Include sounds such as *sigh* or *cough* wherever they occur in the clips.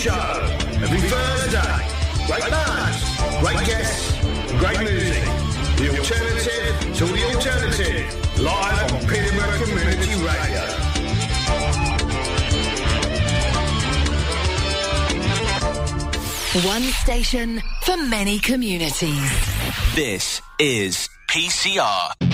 show. Every Thursday. Great bands, great guests, great music. The alternative to the alternative. Live on Peterborough Community Radio. One station for many communities. This is PCR.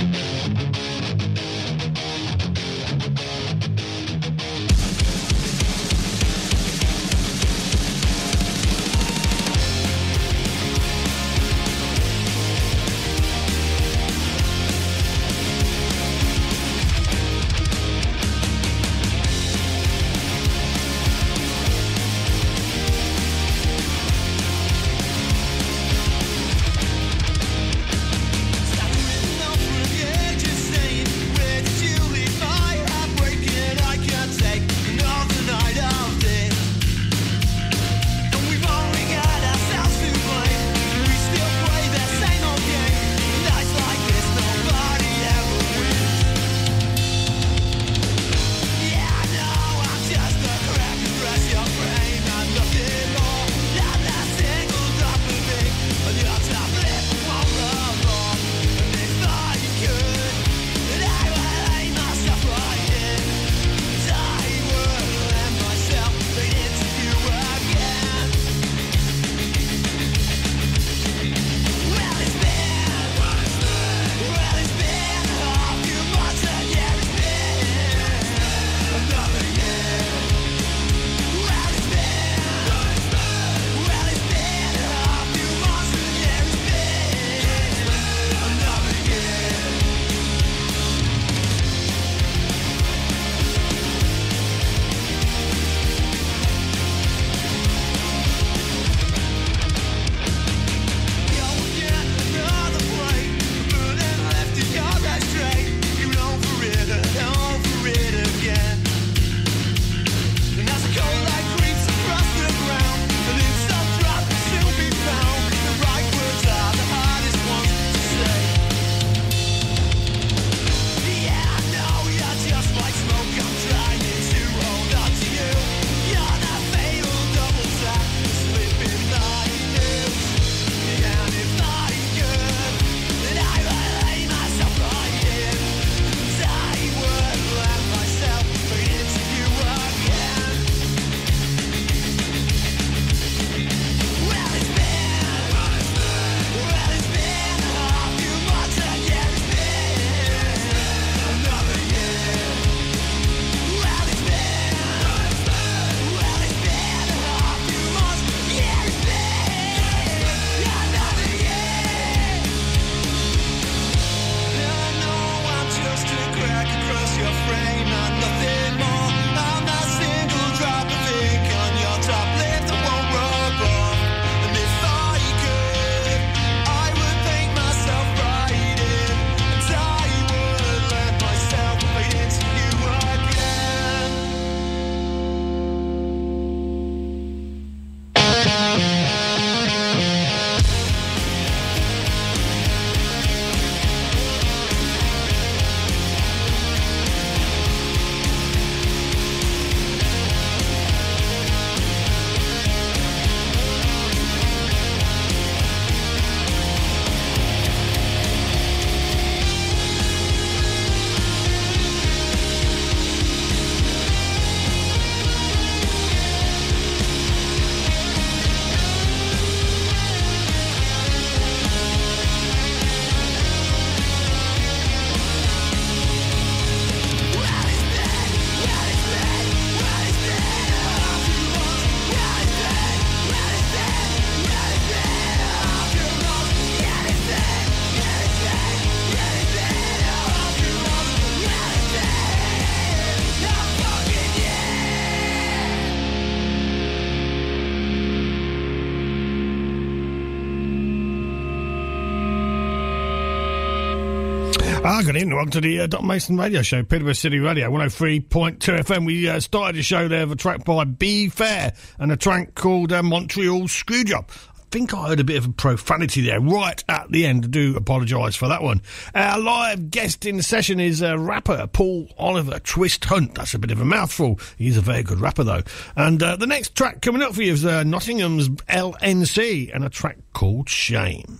Good evening. Welcome to the uh, Mason Radio Show, Peterborough City Radio, 103.2 FM. We uh, started the show there with a track by Be Fair and a track called uh, Montreal Screwjob I think I heard a bit of a profanity there right at the end. I do apologise for that one. Our live guest in the session is uh, rapper Paul Oliver Twist Hunt. That's a bit of a mouthful. He's a very good rapper though. And uh, the next track coming up for you is uh, Nottingham's LNC and a track called Shame.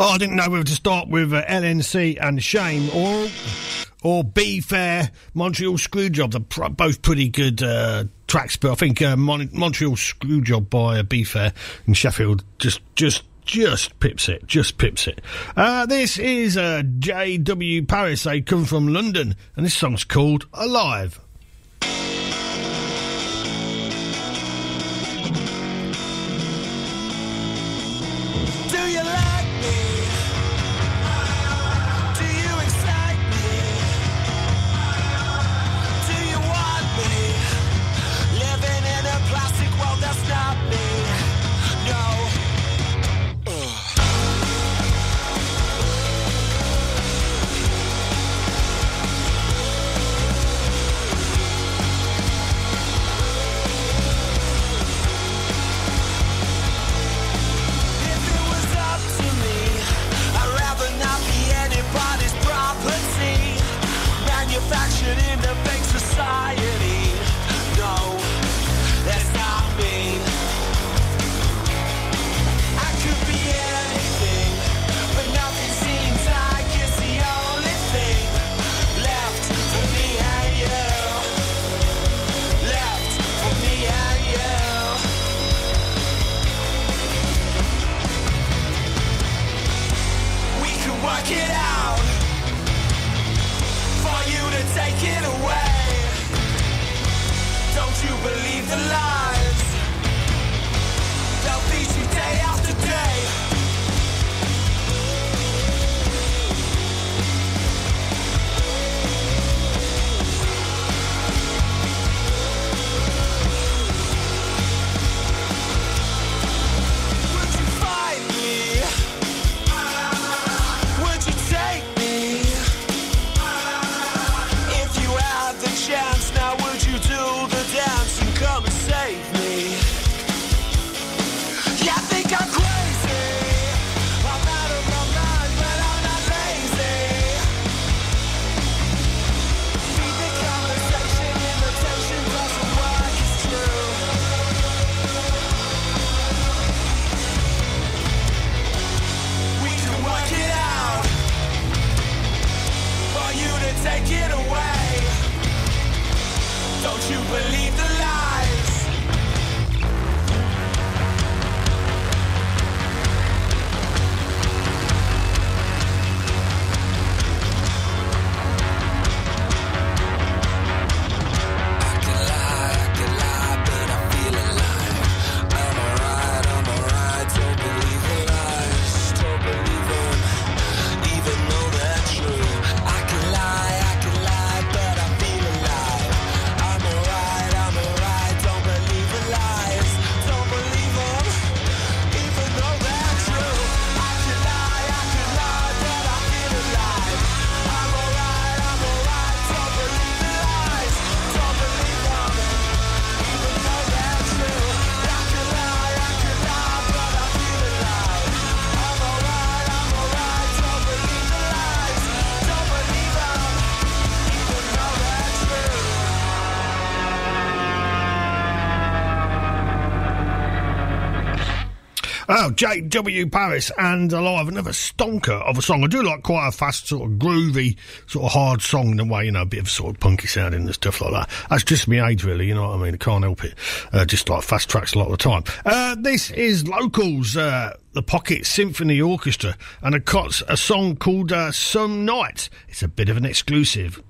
Oh, I didn't know whether to start with uh, LNC and Shame or or Be Fair, Montreal Screwjob. They're pr- both pretty good uh, tracks, but I think uh, Mon- Montreal Screwjob by uh, Be Fair in Sheffield just just just pips it, just pips it. Uh, this is uh, J.W. Paris. They come from London, and this song's called Alive. J.W. Paris and a lot of another stonker of a song. I do like quite a fast, sort of groovy, sort of hard song in a way, you know, a bit of sort of punky sounding and stuff like that. That's just me age, really, you know what I mean? I can't help it. Uh, just like fast tracks a lot of the time. Uh, this is Locals, uh, the Pocket Symphony Orchestra, and a, a song called uh, Some Night. It's a bit of an exclusive.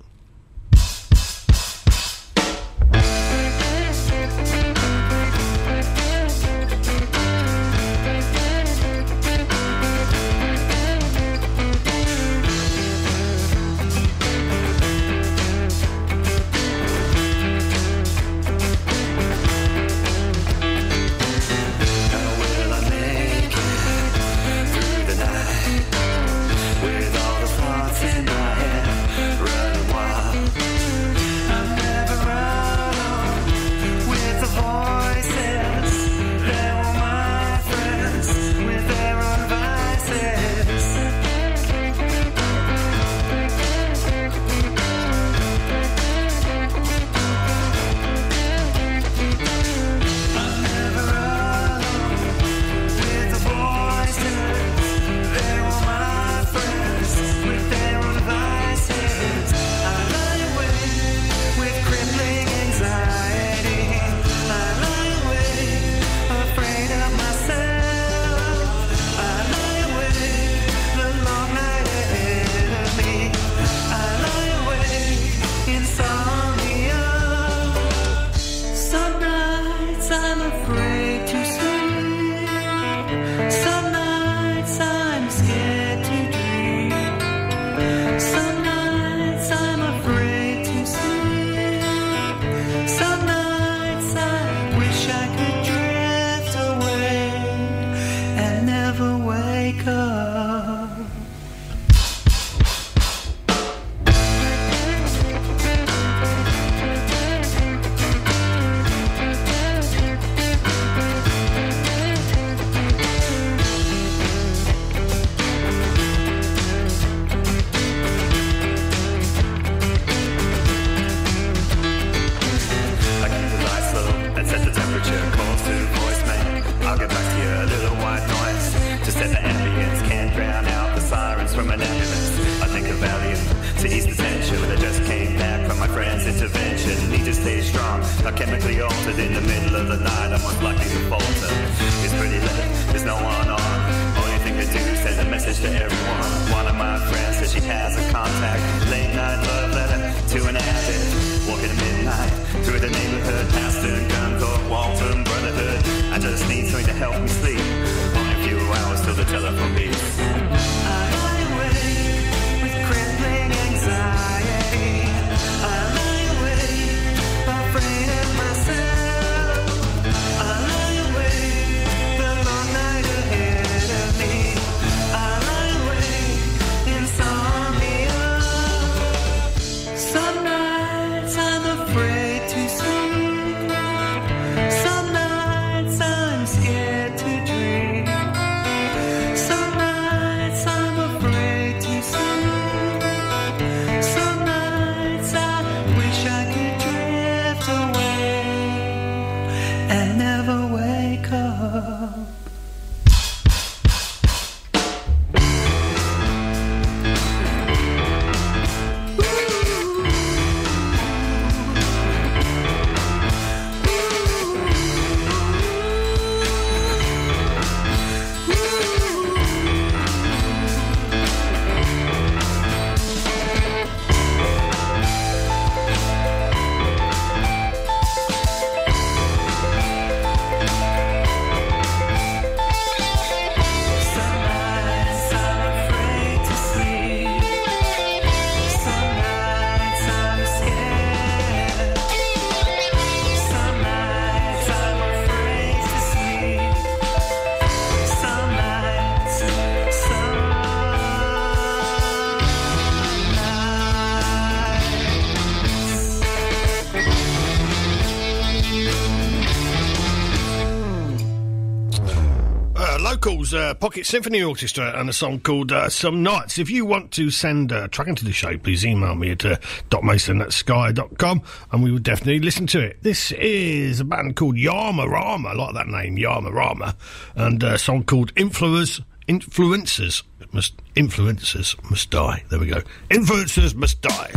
Uh, Pocket Symphony Orchestra, and a song called uh, Some Nights. If you want to send a track into the show, please email me at uh, docmason at sky.com and we will definitely listen to it. This is a band called Yama Rama, I like that name, Yama Rama, and a song called Influence, Influencers Must Influencers Must Die. There we go. Influencers Must Die.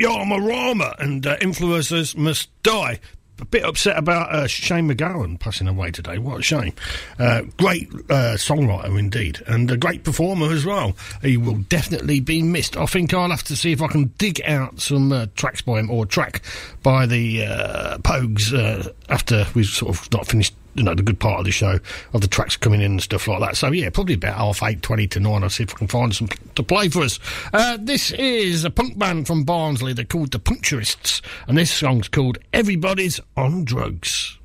Yama Rama, and uh, influencers must die. A bit upset about uh, Shane MacGowan passing away today. What a shame. Uh, great uh, songwriter indeed, and a great performer as well. He will definitely be missed. I think I'll have to see if I can dig out some uh, tracks by him or track by the uh, Pogues after we've sort of not finished you know, the good part of the show of the tracks coming in and stuff like that. So, yeah, probably about half eight twenty to nine. I'll see if I can find some to play for us. Uh, this is a punk band from Barnsley. They're called The Puncturists, and this song's called Everybody's on Drugs.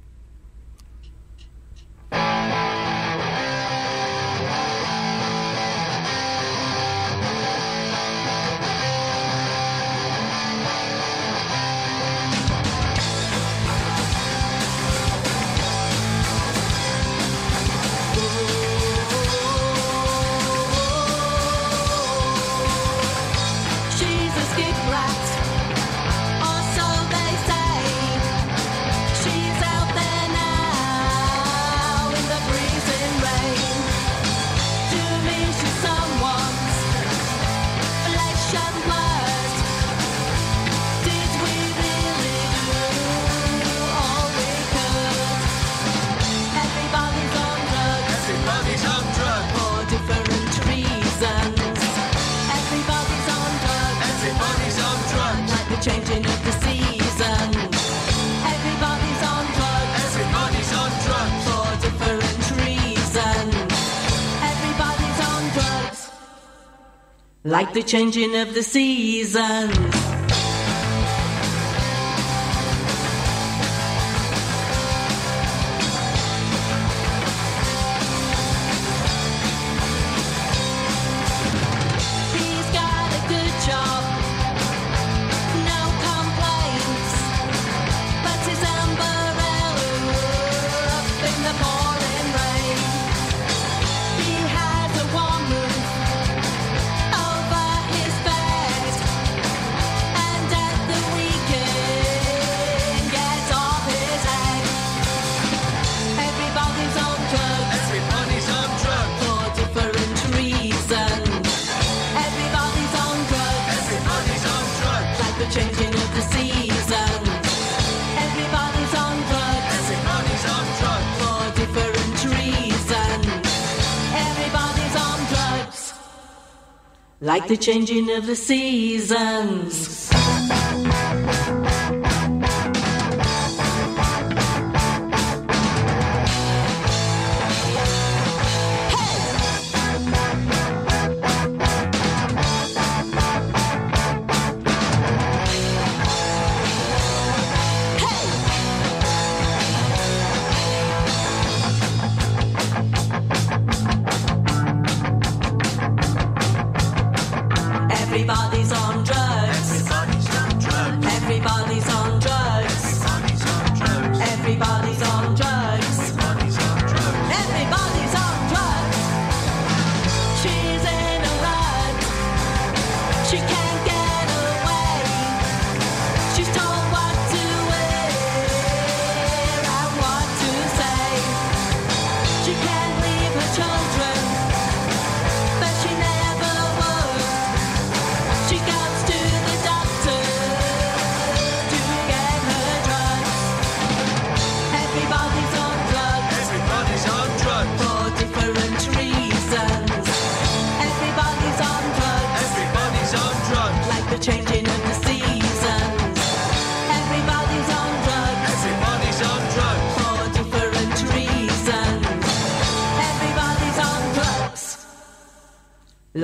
like the changing of the seasons. the changing of the seasons.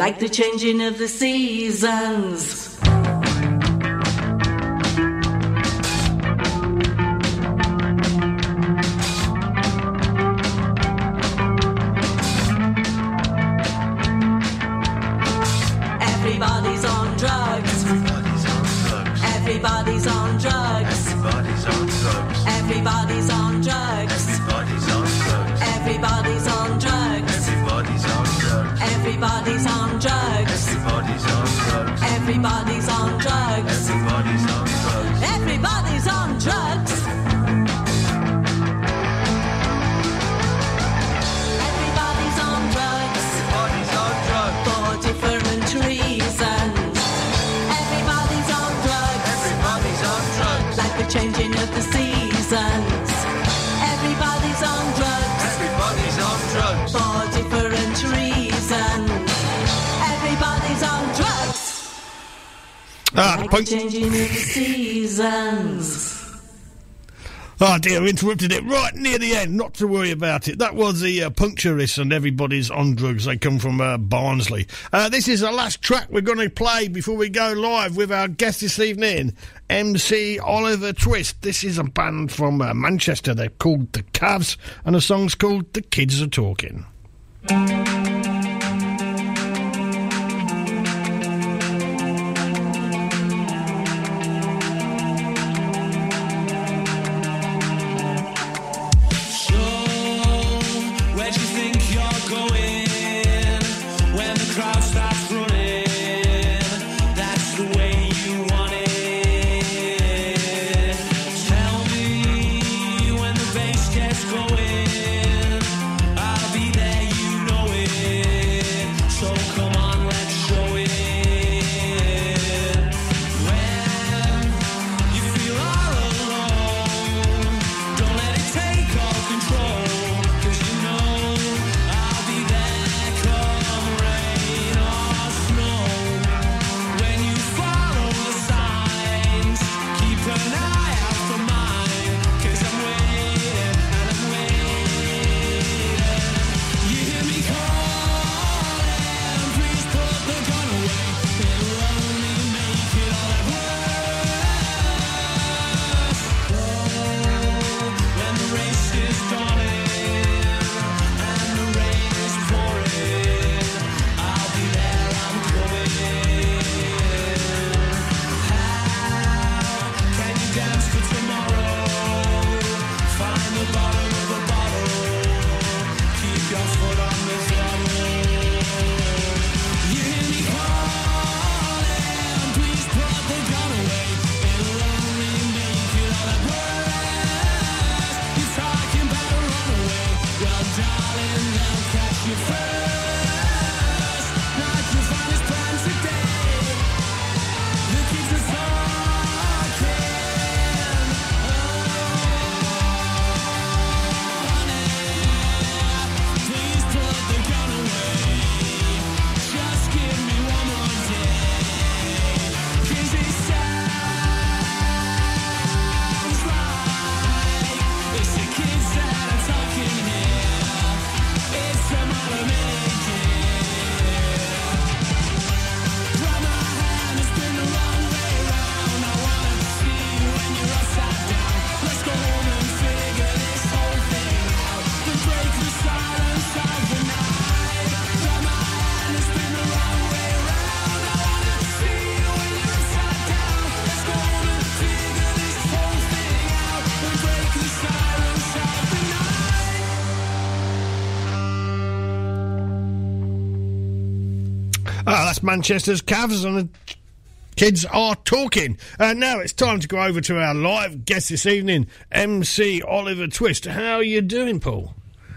like the changing of the seasons. Ah, like punk. Changing the seasons. Oh dear, interrupted it right near the end. Not to worry about it. That was the uh, Puncturist and Everybody's on Drugs. They come from uh, Barnsley. Uh, this is the last track we're going to play before we go live with our guest this evening, MC Oliver Twist. This is a band from uh, Manchester. They're called The Cavs, and the song's called The Kids Are Talking. Manchester's Cavs and the kids are talking. Uh, now it's time to go over to our live guest this evening, MC Oliver Twist. How are you doing, Paul?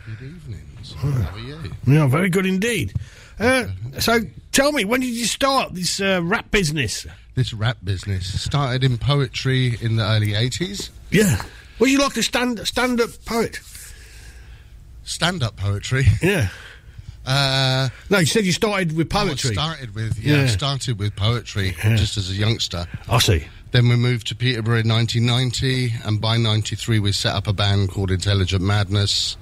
Good evenings. How are you? Yeah, very good indeed. Uh, so tell me, when did you start this uh, rap business? This rap business started in poetry in the early 80s. Yeah. Was you like a stand stand up poet? Stand up poetry. Yeah. Uh, No, you said you started with I poetry. started with, yeah, Yeah. started with poetry Yeah. just as a youngster. I see. Then we moved to Peterborough in 1990, and by 93 we set up a band called Intelligent Madness.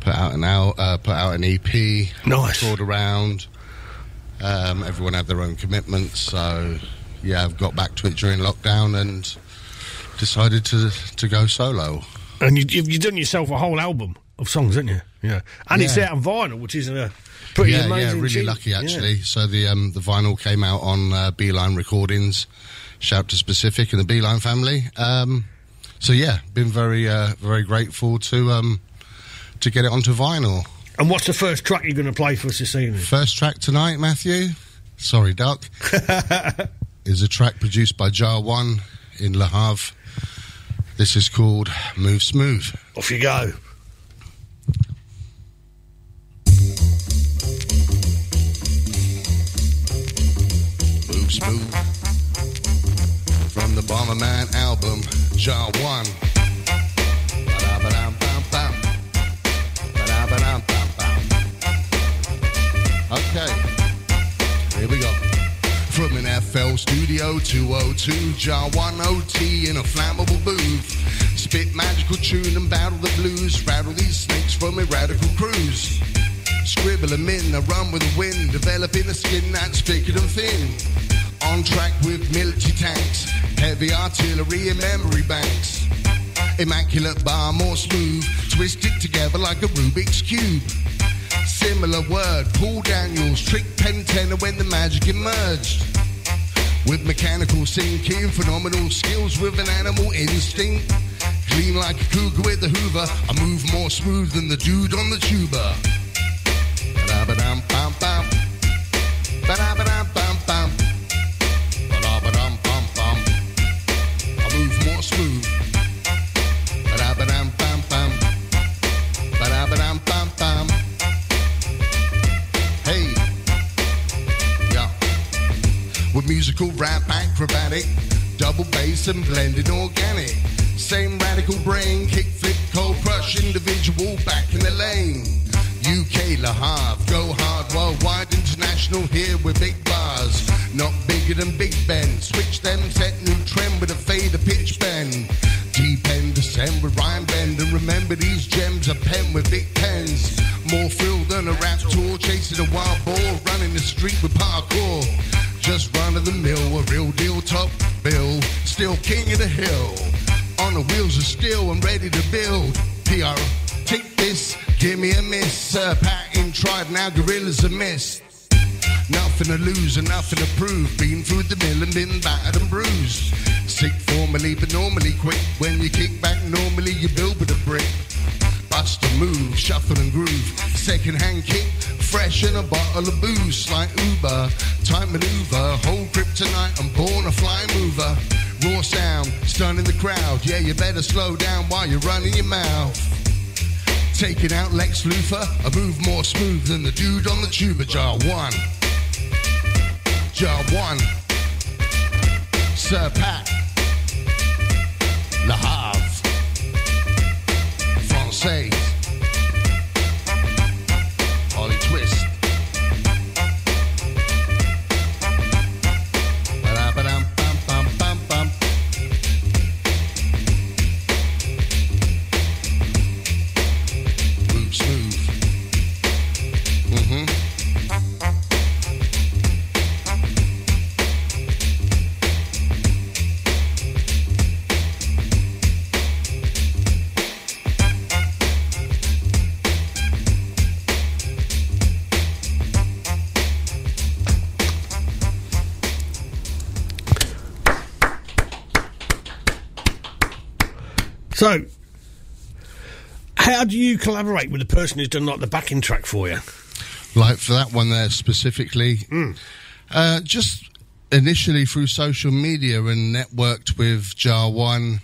Put out an out, uh, put out an EP. Nice. Toured around. Um, everyone had their own commitments, so yeah, I've got back to it during lockdown and decided to to go solo. And you, you've done yourself a whole album of songs, haven't you? Yeah. And it's out on vinyl, which is a pretty yeah, amazing. yeah, really lucky Yeah. actually. So the um, the vinyl came out on uh, Beeline Recordings. Shout to Specific and the Beeline family. Um, so yeah, been very uh, very grateful to um, to get it onto vinyl. And what's the first track you're going to play for us this evening? First track tonight, Matthew. Sorry, Duck. *laughs* is a track produced by Jar One in Le Havre. This is called Move Smooth. Off you go. Smooth. From the Bomberman album, Jar 1. Ba-da-ba-dum-bum-bum. Ba-da-ba-dum-bum-bum. Okay, here we go. From an FL Studio 202, Jar 1 OT in a flammable booth. Spit magical tune and battle the blues. Rattle these snakes from a radical cruise. Scribble 'em in, I run with the wind, developing a skin that's thicker than thin. On track with military tanks, heavy artillery and memory banks. Immaculate bar, more smooth, twisted together like a Rubik's Cube. Similar word, Paul Daniels, trick pen tenor when the magic emerged. With mechanical sinking, phenomenal skills with an animal instinct. Clean like a cougar with a hoover, I move more smooth than the dude on the tuba. Ba-da-ba-dum-bum-bum. Ba-da-ba-dum-bum-bum. Musical rap acrobatic, double bass and blended organic. Same radical brain, kick flip, cold crush, individual back in the lane. UK Le Havre, go hard worldwide, international here with big bars. Not bigger than Big Ben. Switch them, set new trend with a fade, a pitch bend. Deep end descend with rhyme bend, and remember these gems are pen with big pens. More thrill than a rap tour, chasing a wild boar, running the street with parkour. Just run of the mill, a real deal top bill, still king of the hill. On the wheels of steel I'm ready to build. PR, take this, give me a miss. Sir Patton tried, now gorillas are missed. Nothing to lose and nothing to prove. Been through the mill and been battered and bruised. Sick formally, but normally quick. When you kick back, normally you build with a brick. Bust a move, shuffle and groove. Second hand kick, fresh in a bottle of booze. Like Uber, tight maneuver. Whole kryptonite, I'm born a flying mover. Raw sound, stunning the crowd. Yeah, you better slow down while you're running your mouth. Taking out Lex Luthor, a move more smooth than the dude on the tuba. Jar one. Jar one. Sir Pat. Francais. So, how do you collaborate with the person who's done like the backing track for you? Like for that one there specifically, Uh, just initially through social media and networked with Jar One.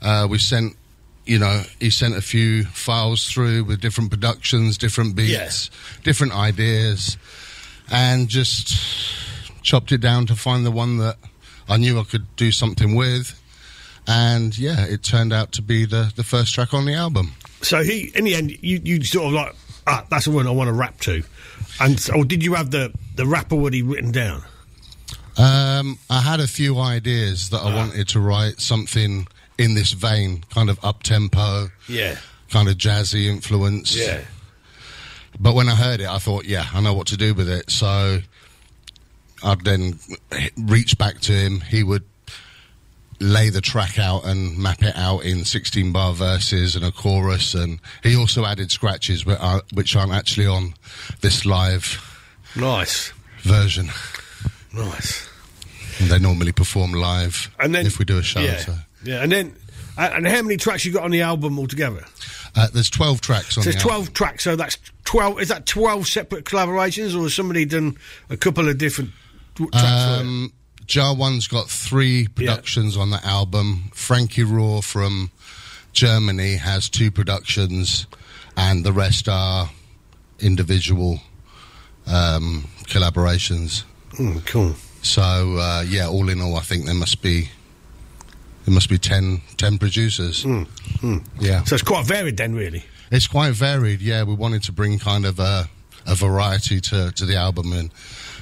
Uh, we sent, you know, he sent a few files through with different productions, different beats, different ideas, and just chopped it down to find the one that I knew I could do something with. And yeah, it turned out to be the, the first track on the album. So he, in the end, you, you sort of like, ah, that's the one I want to rap to, and so- or did you have the the rap already written down? Um, I had a few ideas that I wanted to write something in this vein, kind of up tempo, Yeah, kind of jazzy influence. yeah. But when I heard it, I thought, yeah, I know what to do with it. So I'd then reach back to him. He would lay the track out and map it out in 16 bar verses and a chorus. And he also added scratches, which aren't, which aren't actually on this live Nice, version. nice. They normally perform live And then if we do a show. yeah, So. yeah, and then. uh, And how many tracks you got on the album altogether? Uh, there's 12 tracks on So the there's album. 12 tracks, so that's 12. Is that 12 separate collaborations, or has somebody done a couple of different tracks? Um, Jar One's got three productions on the album. Frankie Raw from Germany has two productions, and the rest are individual um, collaborations. Mm, cool. So uh, yeah, all in all, I think there must be there must be 10, 10 producers. Yeah, So it's quite varied then, really. it's quite varied. Yeah, we wanted to bring kind of a, a variety to, to the album and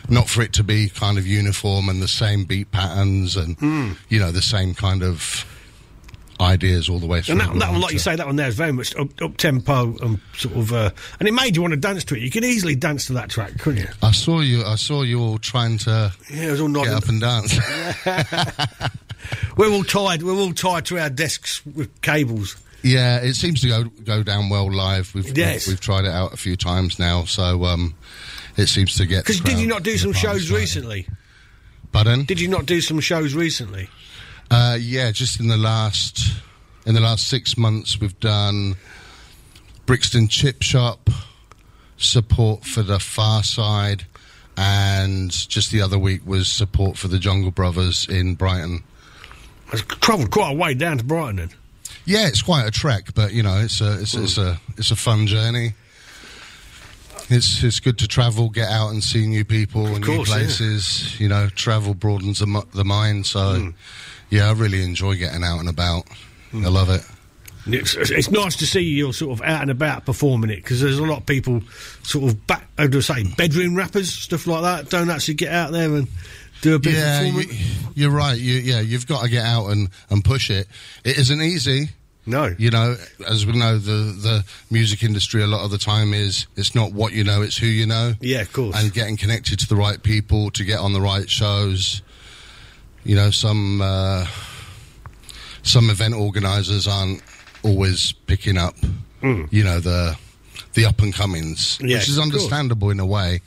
not for it to be kind of uniform and the same beat patterns and you know the same kind of ideas all the way through. And that, that one, like you say, that one there is very much up, up tempo and sort of, uh, and it made you want to dance to it. You could easily dance to that track, couldn't you? I saw you. I saw you all trying to Yeah, it was all get up and dance. *laughs* We're all tied. We're all tied to our desks with cables. yeah, it seems to go go down well live. We've Yes. we've, we've tried it out a few times now, so um, it seems to get. Because did you not do some shows started. recently? Pardon? Did you not do some shows recently? Uh, yeah, just in the last in the last six months, we've done Brixton Chip Shop support for the Pharcyde, and just the other week was support for the Jungle Brothers in Brighton. I've travelled quite a way down to Brighton then. Yeah, it's quite a trek, but you know, it's a it's, it's a it's a fun journey. It's it's good to travel, get out and see new people and new course, yeah. places. You know, travel broadens the, the mind. So, Hmm. yeah, I really enjoy getting out and about. I love it. It's, it's nice to see you're sort of out and about performing it because there's a lot of people sort of back, I say, bedroom rappers, stuff like that, don't actually get out there and do a bit Yeah, of you, performing. you're right. You, yeah, you've got to get out and, and push it. It isn't easy. No. You know, as we know, the the music industry a lot of the time is it's not what you know, it's who you know. Yeah, of course. And getting connected to the right people to get on the right shows. You know, some uh, some event organisers aren't always picking up. You know the the up and comings. Yeah, which is understandable in a way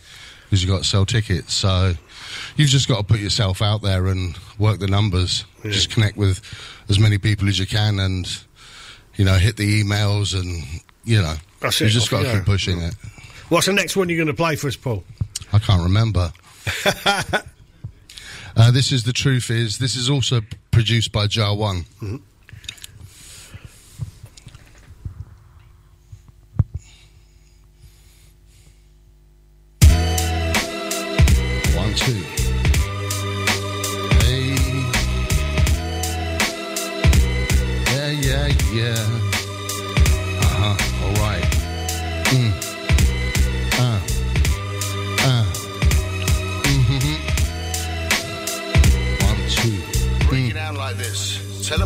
because you've got to sell tickets. So you've just got to put yourself out there and work the numbers. Just connect with as many people as you can, and you know, hit the emails, and you know, That's you it, just got to keep pushing it. What's the next one you're going to play for us, Paul? I can't remember. *laughs* uh, this is the truth. Is this is also produced by Jar One. One,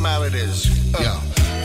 them how it is. Yeah. Uh.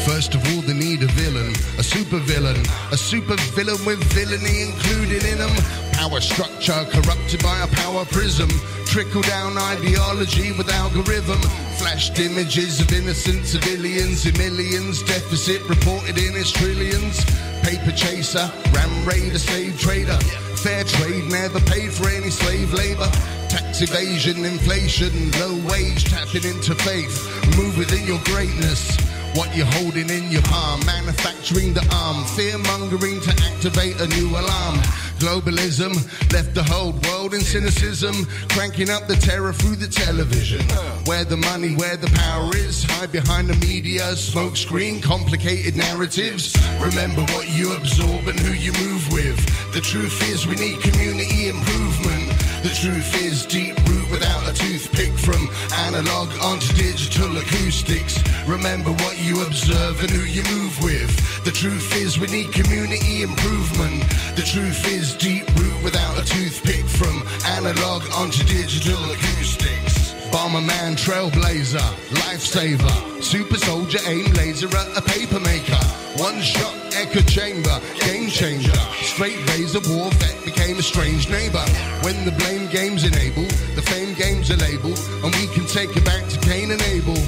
First of all, they need a villain, a super villain, a super villain with villainy included in them. Power structure corrupted by a power prism. Trickle down ideology with algorithm. Flashed images of innocent civilians in millions. Deficit reported in its trillions. Paper chaser, ram raider, slave trader. Fair trade never paid for any slave labor. Tax evasion, inflation, low wage, tapping into faith. Move within your greatness. What you're holding in your palm, manufacturing the arm, fear mongering to activate a new alarm. Globalism left the whole world in cynicism, cranking up the terror through the television. Where the money, where the power is, hide behind the media, smoke screen, complicated narratives. Remember what you absorb and who you move with. The truth is, we need community improvement. The truth is, deep root without a toothpick from analog onto digital acoustics. Remember what you observe and who you move with. The truth is, we need community improvement. The truth is, deep root without a toothpick from analog onto digital acoustics. Bomber man, trailblazer, lifesaver, super soldier, aim laser at a paper maker. One shot, echo chamber, game changer. Straight razor, war vet became a strange neighbor. When the blame games enabled, the fame games are labeled, and we can take it back to Cain and Abel.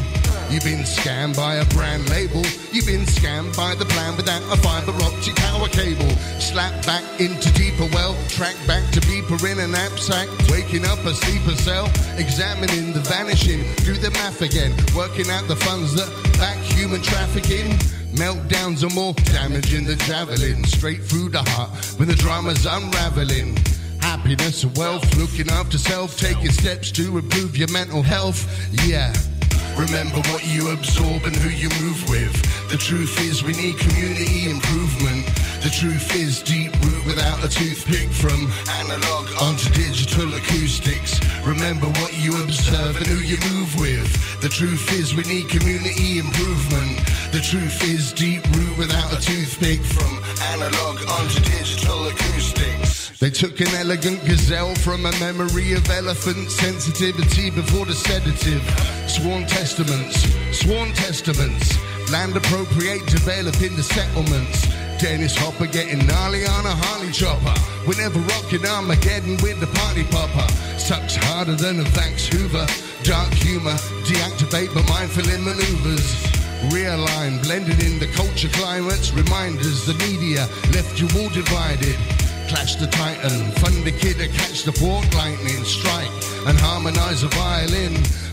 You've been scammed by a brand label. You've been scammed by the plan without a fiber optic power cable. Slapped back into deeper well, tracked back to beeper in a knapsack. Waking up a sleeper cell, examining the vanishing. Do the math again, working out the funds that back human trafficking. Meltdowns are more damaging than javelin. Straight through the heart when the drama's unraveling. Happiness and wealth, looking after self, taking steps to improve your mental health. Yeah. Remember what you absorb and who you move with. The truth is, we need community improvement. The truth is, deep root without a toothpick from analog onto digital acoustics. Remember what you observe and who you move with. The truth is, we need community improvement. The truth is, deep root without a toothpick from analog onto digital acoustics. They took an elegant gazelle from a memory of elephant sensitivity before the sedative. Sworn testaments, sworn testaments. Land appropriate, developing the settlements. Dennis Hopper getting gnarly on a Harley chopper. Whenever rocking Armageddon with the party popper. Sucks harder than a Vax Hoover. Dark humor, deactivate but mindful in maneuvers. Realign, blended in the culture climates. Reminders, the media left you all divided. Clash the titan, fund the kid to catch the pork lightning strike and harmonize a violin.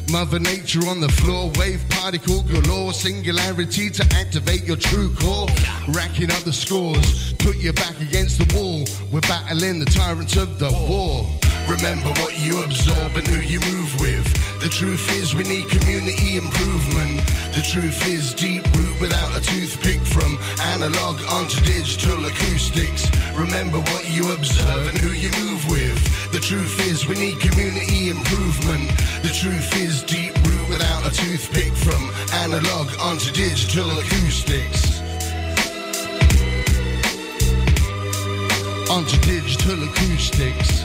Mother Nature on the floor, wave particle galore, singularity to activate your true core. Racking up the scores, put your back against the wall. We're battling the tyrants of the war. Remember what you absorb and who you move with. The truth is, we need community improvement. The truth is, deep root without a toothpick from analog onto digital acoustics. Remember what you observe and who you move with. The truth is, we need community improvement. The truth is, deep root without a toothpick from analog onto digital acoustics. Onto digital acoustics.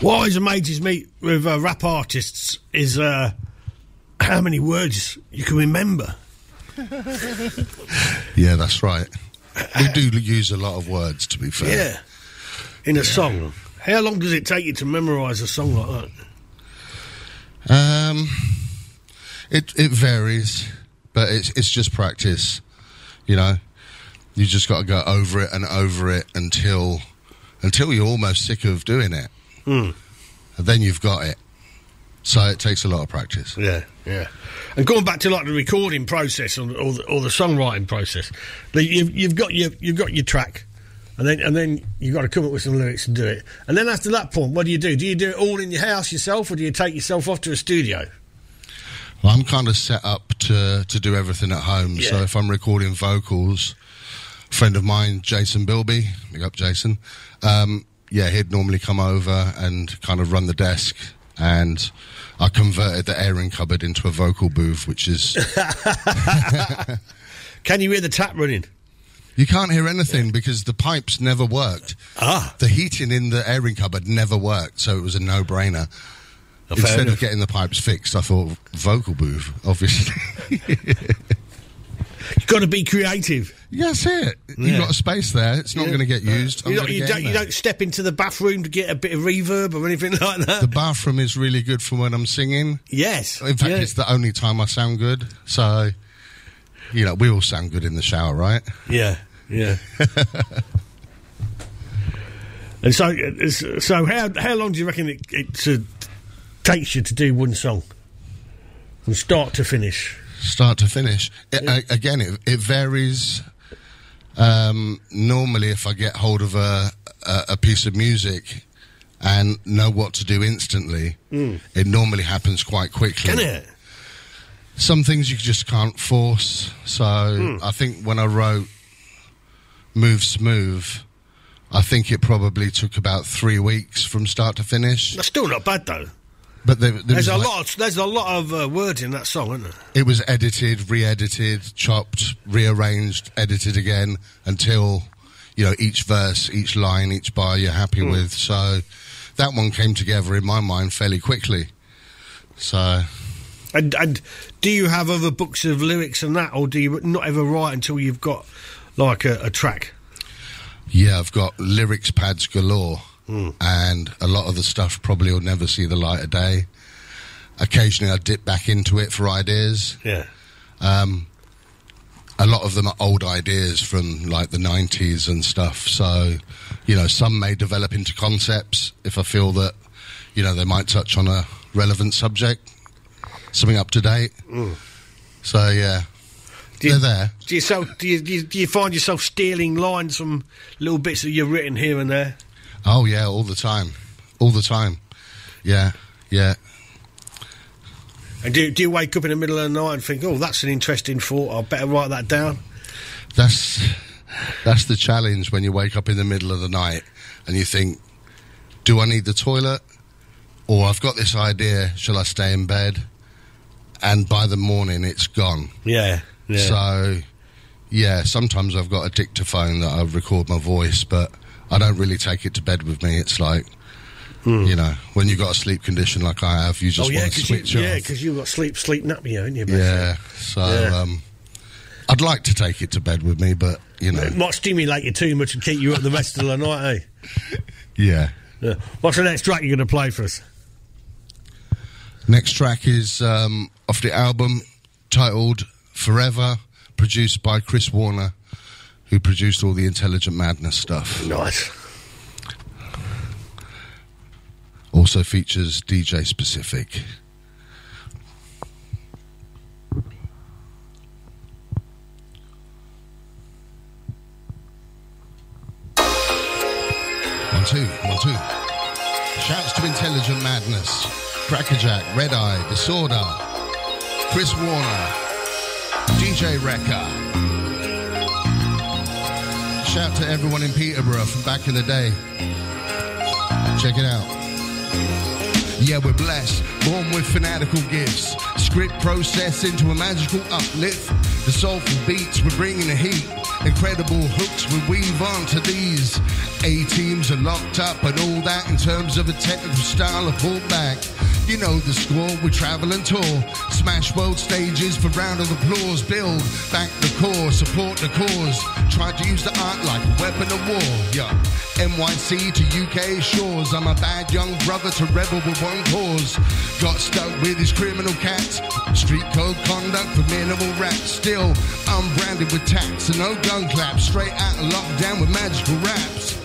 What always amazes me with uh, rap artists is uh, *clears throat* how many words you can remember. *laughs* Yeah, that's right. We do use a lot of words, to be fair. Yeah. In a song. How long does it take you to memorise a song like that? Um, it it varies, but it's it's just practice. You know, you just got to go over it and over it until until you're almost sick of doing it, Hmm. and then you've got it. So it takes a lot of practice. Yeah, yeah. And going back to like the recording process or, or, the, or the songwriting process, the, you've, you've got your you've got your track, and then and then you've got to come up with some lyrics and do it. And then after that point, what do you do? Do you do it all in your house yourself, or do you take yourself off to a studio? Well, I'm kind of set up to to do everything at home. So if I'm recording vocals, a friend of mine, Jason Bilby, big up Jason. Um, yeah, he'd normally come over and kind of run the desk, and I converted the airing cupboard into a vocal booth, which is *laughs* Can you hear the tap running? you can't hear anything because the pipes never worked. Ah. the heating in the airing cupboard never worked, so it was a no-brainer. Oh, Instead enough. of getting the pipes fixed, I thought vocal booth, obviously. *laughs* You've got to be creative. Yeah, that's it. You've got a space there. It's not Yeah. going to get used. You don't, you, don't, you don't step into the bathroom to get a bit of reverb or anything *laughs* like that. The bathroom is really good for when I'm singing. yes. In fact, yeah. it's the only time I sound good. So, you know, we all sound good in the shower, right? Yeah, yeah. *laughs* and so, uh, so how how long do you reckon it, it uh, takes you to do one song from start to finish? Start to finish. It, a- again, it, it varies. Um, normally, if I get hold of a, a, a piece of music and know what to do instantly, it normally happens quite quickly. Can it? Some things you just can't force. So Hmm. I think when I wrote Move Smooth, I think it probably took about three weeks from start to finish. That's still not bad though. But there, there There's a like- lot. Of, there's a lot of uh, words in that song, isn't there? it was edited, re-edited, chopped, rearranged, edited again until you know each verse, each line, each bar you're happy with. So that one came together in my mind fairly quickly. So And and do you have other books of lyrics and that, or do you not ever write until you've got like a, a track? yeah, I've got lyrics pads galore, and a lot of the stuff probably will never see the light of day. Occasionally, I dip back into it for ideas. Yeah. Um, a lot of them are old ideas from like the 90s and stuff. So, you know, some may develop into concepts if I feel that, you know, they might touch on a relevant subject, something up to date. So, yeah, Do you, they're there. Do you, so, do, you, do you find yourself stealing lines from little bits that you've written here and there? Oh, yeah, all the time. All the time. Yeah, yeah. And do, do you wake up in the middle of the night and think, oh, that's an interesting thought, I better write that down? That's that's the challenge when you wake up in the middle of the night and you think, do I need the toilet? Or I've got this idea, shall I stay in bed? And by the morning it's gone. Yeah. yeah. So yeah, sometimes I've got a dictaphone that I record my voice, but I don't really take it to bed with me. It's like you know, when you've got a sleep condition like I have, you Hmm. oh, just yeah, want to because you, switch yeah, off. 'cause you've got sleep, sleep apnea, haven't you? basically? Yeah. So Yeah. um I'd like to take it to bed with me, but you know, It might stimulate you too much and keep you up the rest of the night, eh? *laughs* yeah. Yeah. What's the next track you're going to play for us? Next track is um, off the album titled Forever, produced by Chris Warner, who produced all the Intelligent Madness stuff. Nice. Also features DJ Specific. One, two, one, two. Shouts to Intelligent Madness, Crackerjack, Red Eye, Disorder, Chris Warner, DJ Wrecker. Shout to everyone in Peterborough from back in the day. Check it out. Yeah, we're blessed, born with fanatical gifts. Script process into a magical uplift. The soulful beats, we're bringing the heat. Incredible hooks, we weave onto these. A teams are locked up and all that in terms of a technical style of pullback. You know the score, we travel and tour. Smash world stages for round of applause. Build back the core, support the cause. Try to use the art like a weapon of war. Yeah. NYC to UK shores. I'm a bad young brother to rebel with one cause. Got stuck with his criminal cats. Street code conduct for minimal raps. Still, I'm branded with tax and no gun claps. Straight out of lockdown with magical raps.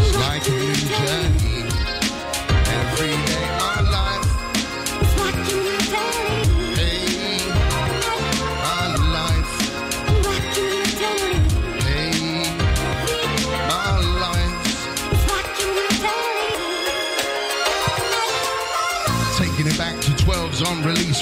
It's like a new journey. Every day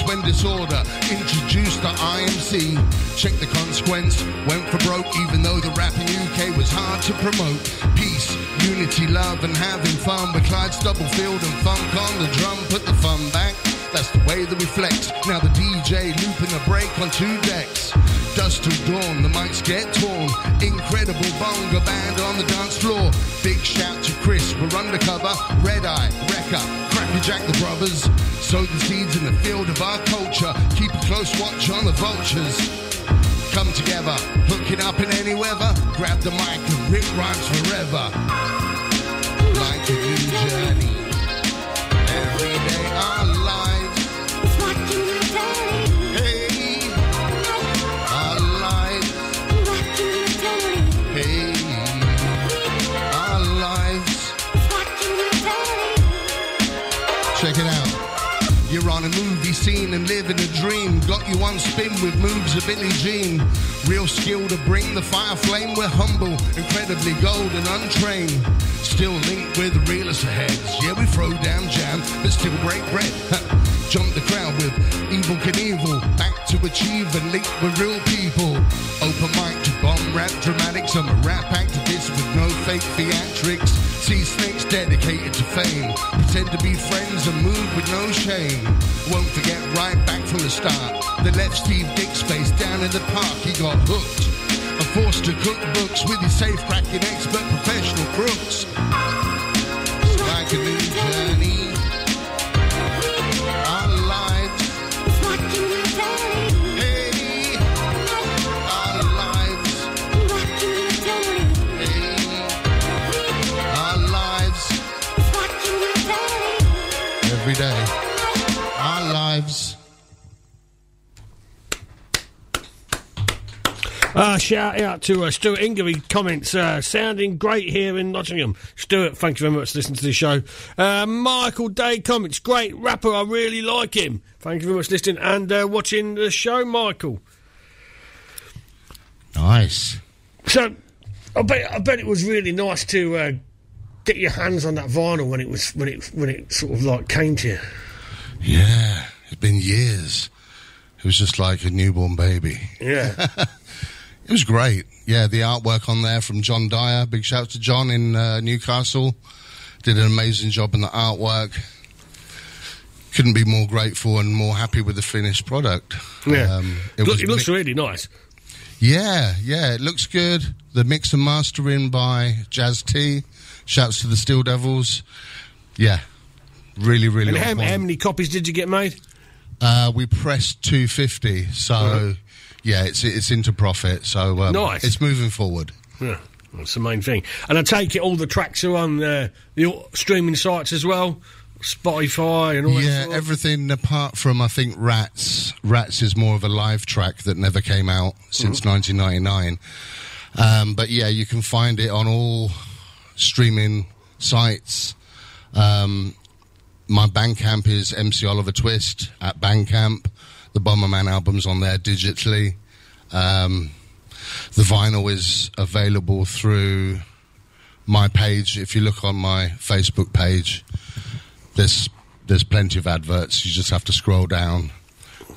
when disorder introduced the IMC. Check the consequence, went for broke even though the rapping UK was hard to promote. Peace, unity, love, and having fun with Clyde Stubblefield and funk on the drum. Put the fun back, that's the way that we flex. Now the DJ looping a break on two decks. Dust till dawn, the mics get torn. Incredible Bongo Band on the dance floor. Big shout to Chris, we're undercover. Red Eye, Wrecker, Cracker Jack the brothers. Sow the seeds in the field of our culture. Keep a close watch on the vultures. come together, hooking up in any weather. Grab the mic and rip rhymes forever. Like a new journey. Scene and living a dream. Got you on spin with moves of Billie Jean. Real skill to bring the fire flame. We're humble, incredibly gold and untrained. Still linked with of heads. Yeah, we throw down jam, but still break bread. *laughs* Jump the crowd with Evel Knievel. Back to achieve and link with real people. Open mic to bomb rap dramatics. I'm a rap activist with no fake theatrics. See snakes dedicated to fame. Pretend to be friends and move with no shame. Won't forget right back from the start. They left Steve Dick's face down in the park. He got hooked. And forced to cook books with his safe cracking expert professional crooks. Every day. Our lives. Uh, shout out to uh, Stuart Inger. He comments, uh, sounding great here in Nottingham. Stuart, thank you very much for listening to the show. Uh, Michael Day comments, great rapper, I really like him. Thank you very much for listening and uh, watching the show, Michael. Nice. So, I bet, I bet it was really nice to uh, get your hands on that vinyl when it was when it when it sort of like came to you. Yeah, it's been years. It was just like a newborn baby. Yeah, *laughs* It was great. Yeah, the artwork on there from John Dyer. Big shout to John in uh, Newcastle. Did an amazing job in the artwork. Couldn't be more grateful and more happy with the finished product. yeah. Um, it, was it looks mi- really nice. yeah, yeah, it looks good. The mix and mastering by Jazz T. Shouts to the Steel Devils. Yeah, really, really. And how, how many copies did you get made? Uh, we pressed 250, so yeah, it's it's into profit. So um, Nice. it's moving forward. Yeah, that's the main thing. And I take it all the tracks are on uh, the streaming sites as well, Spotify and all that. Yeah, sort of- everything apart from I think Rats. Rats is more of a live track that never came out since 1999. Um, but yeah, you can find it on all streaming sites. Um, my Bandcamp is MC Oliver Twist at Bandcamp. The Bomberman album's on there digitally. Um, the vinyl is available through my page. If you look on my Facebook page, there's there's plenty of adverts. You just have to scroll down.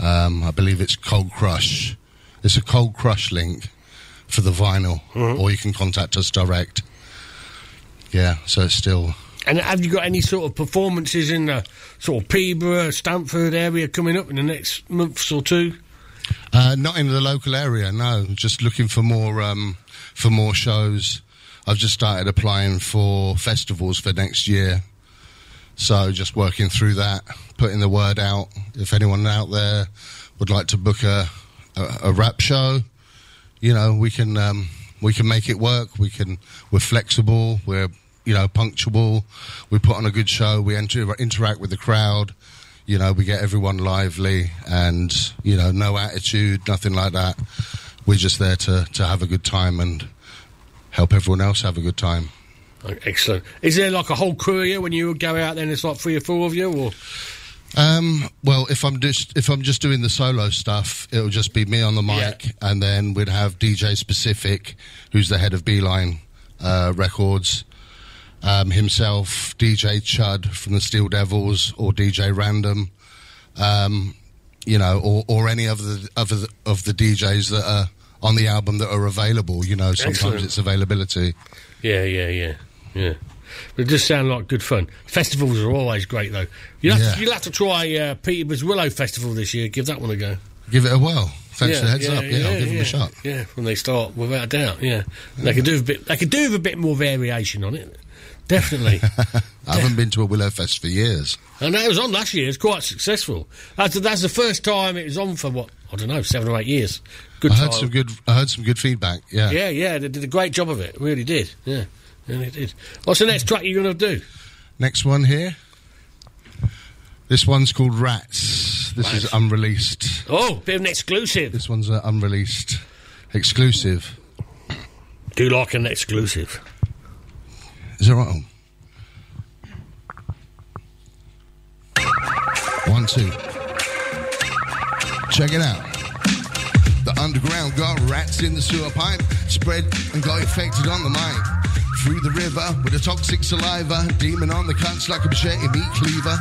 Um, I believe it's Cold Crush. It's a Cold Crush link for the vinyl, or you can contact us direct. Yeah, so it's still And have you got any sort of performances in the sort of Peterborough, Stamford area coming up in the next months or two? Uh, not in the local area, no. Just looking for more um, for more shows. I've just started applying for festivals for next year, so just working through that, putting the word out. If anyone out there would like to book a a, a rap show, you know, we can um, we can make it work. We can we're flexible. We're you know punctual. We put on a good show. We enter, interact with the crowd. You know, we get everyone lively and you know no attitude, nothing like that. We're just there to to have a good time and help everyone else have a good time. Excellent. Is there like a whole crew here when you go out? Then it's like three or four of you, or Um, well, if I'm just if I'm just doing the solo stuff, it'll just be me on the mic, and then we'd have DJ Specific, who's the head of Beeline uh, Records, um, himself, DJ Chud from the Steel Devils, or DJ Random, um, you know, or, or any of the of the of the DJs that are on the album that are available. You know, sometimes Excellent. it's availability. yeah, yeah, yeah, yeah. But it does sound like good fun. Festivals are always great, though. You'll have, Yeah. to, you'll have to try uh, Peterborough's Willow Festival this year. Give that one a go. Give it a whirl. Thanks for the heads up. Yeah, I'll give yeah. them a shot. Yeah, when they start, without a doubt. Yeah, they could do a bit. They could do with a bit more variation on it. definitely. *laughs* I haven't been to a Willow Fest for years. and it was on last year. It was quite successful. That's, that's the first time it was on for what I don't know, seven or eight years. Good I time. heard some good. I heard some good feedback. Yeah. Yeah, yeah, they did a great job of it. Really did. Yeah, and it did. What's the next track you're going to do? Next one here. This one's called Rats. This is unreleased. Oh, bit of an exclusive. This one's an unreleased exclusive. Do like an exclusive. Is that right? One, two. Check it out. The underground got rats in the sewer pipe, spread and got infected on the mic. Through the river with a toxic saliva, demon on the cuts like a machete meat cleaver.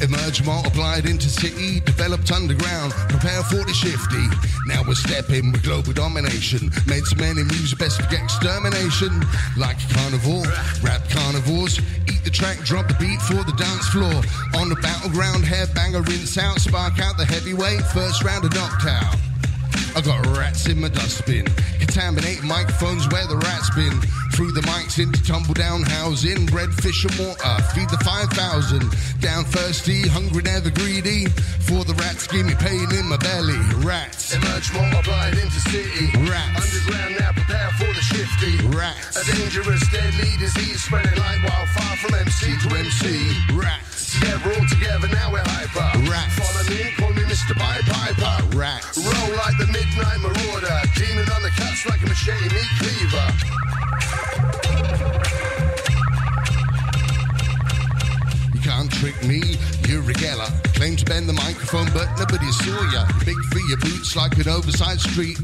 Emerge multiplied into city, developed underground, prepare for the shifty. Now we're stepping with global domination. Made so many moves, best forget extermination. Like carnivore, rap carnivores. Eat the track, drop the beat for the dance floor. On the battleground, headbanger, rinse out, spark out the heavyweight. First round of knocked out. I got rats in my dustbin. Contaminate microphones where the rats been. Through the mics into tumble down housing. Bread, fish, and water. Feed the 5,000. Down thirsty, hungry, never greedy. For the rats, give me pain in my belly. Rats. Emerge multiplied into city. Rats. Underground now prepare for the shifty. Rats. A dangerous, deadly disease spreading like wildfire from MC to MC. Rats. Yeah, we're all together now we're hyper. Rats. Follow me, call me Mr. Pied Piper. Rats. Roll like the midnight marauder. Demon on the cuts like a machete meat cleaver. You can't trick me, Uri Geller. Claim to bend the microphone, but nobody saw ya. You're big for your boots like an oversized street.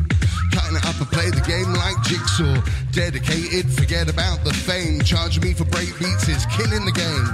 Cutting it up and play the game like jigsaw. Dedicated, forget about the fame. Charging me for break beats is killing the game.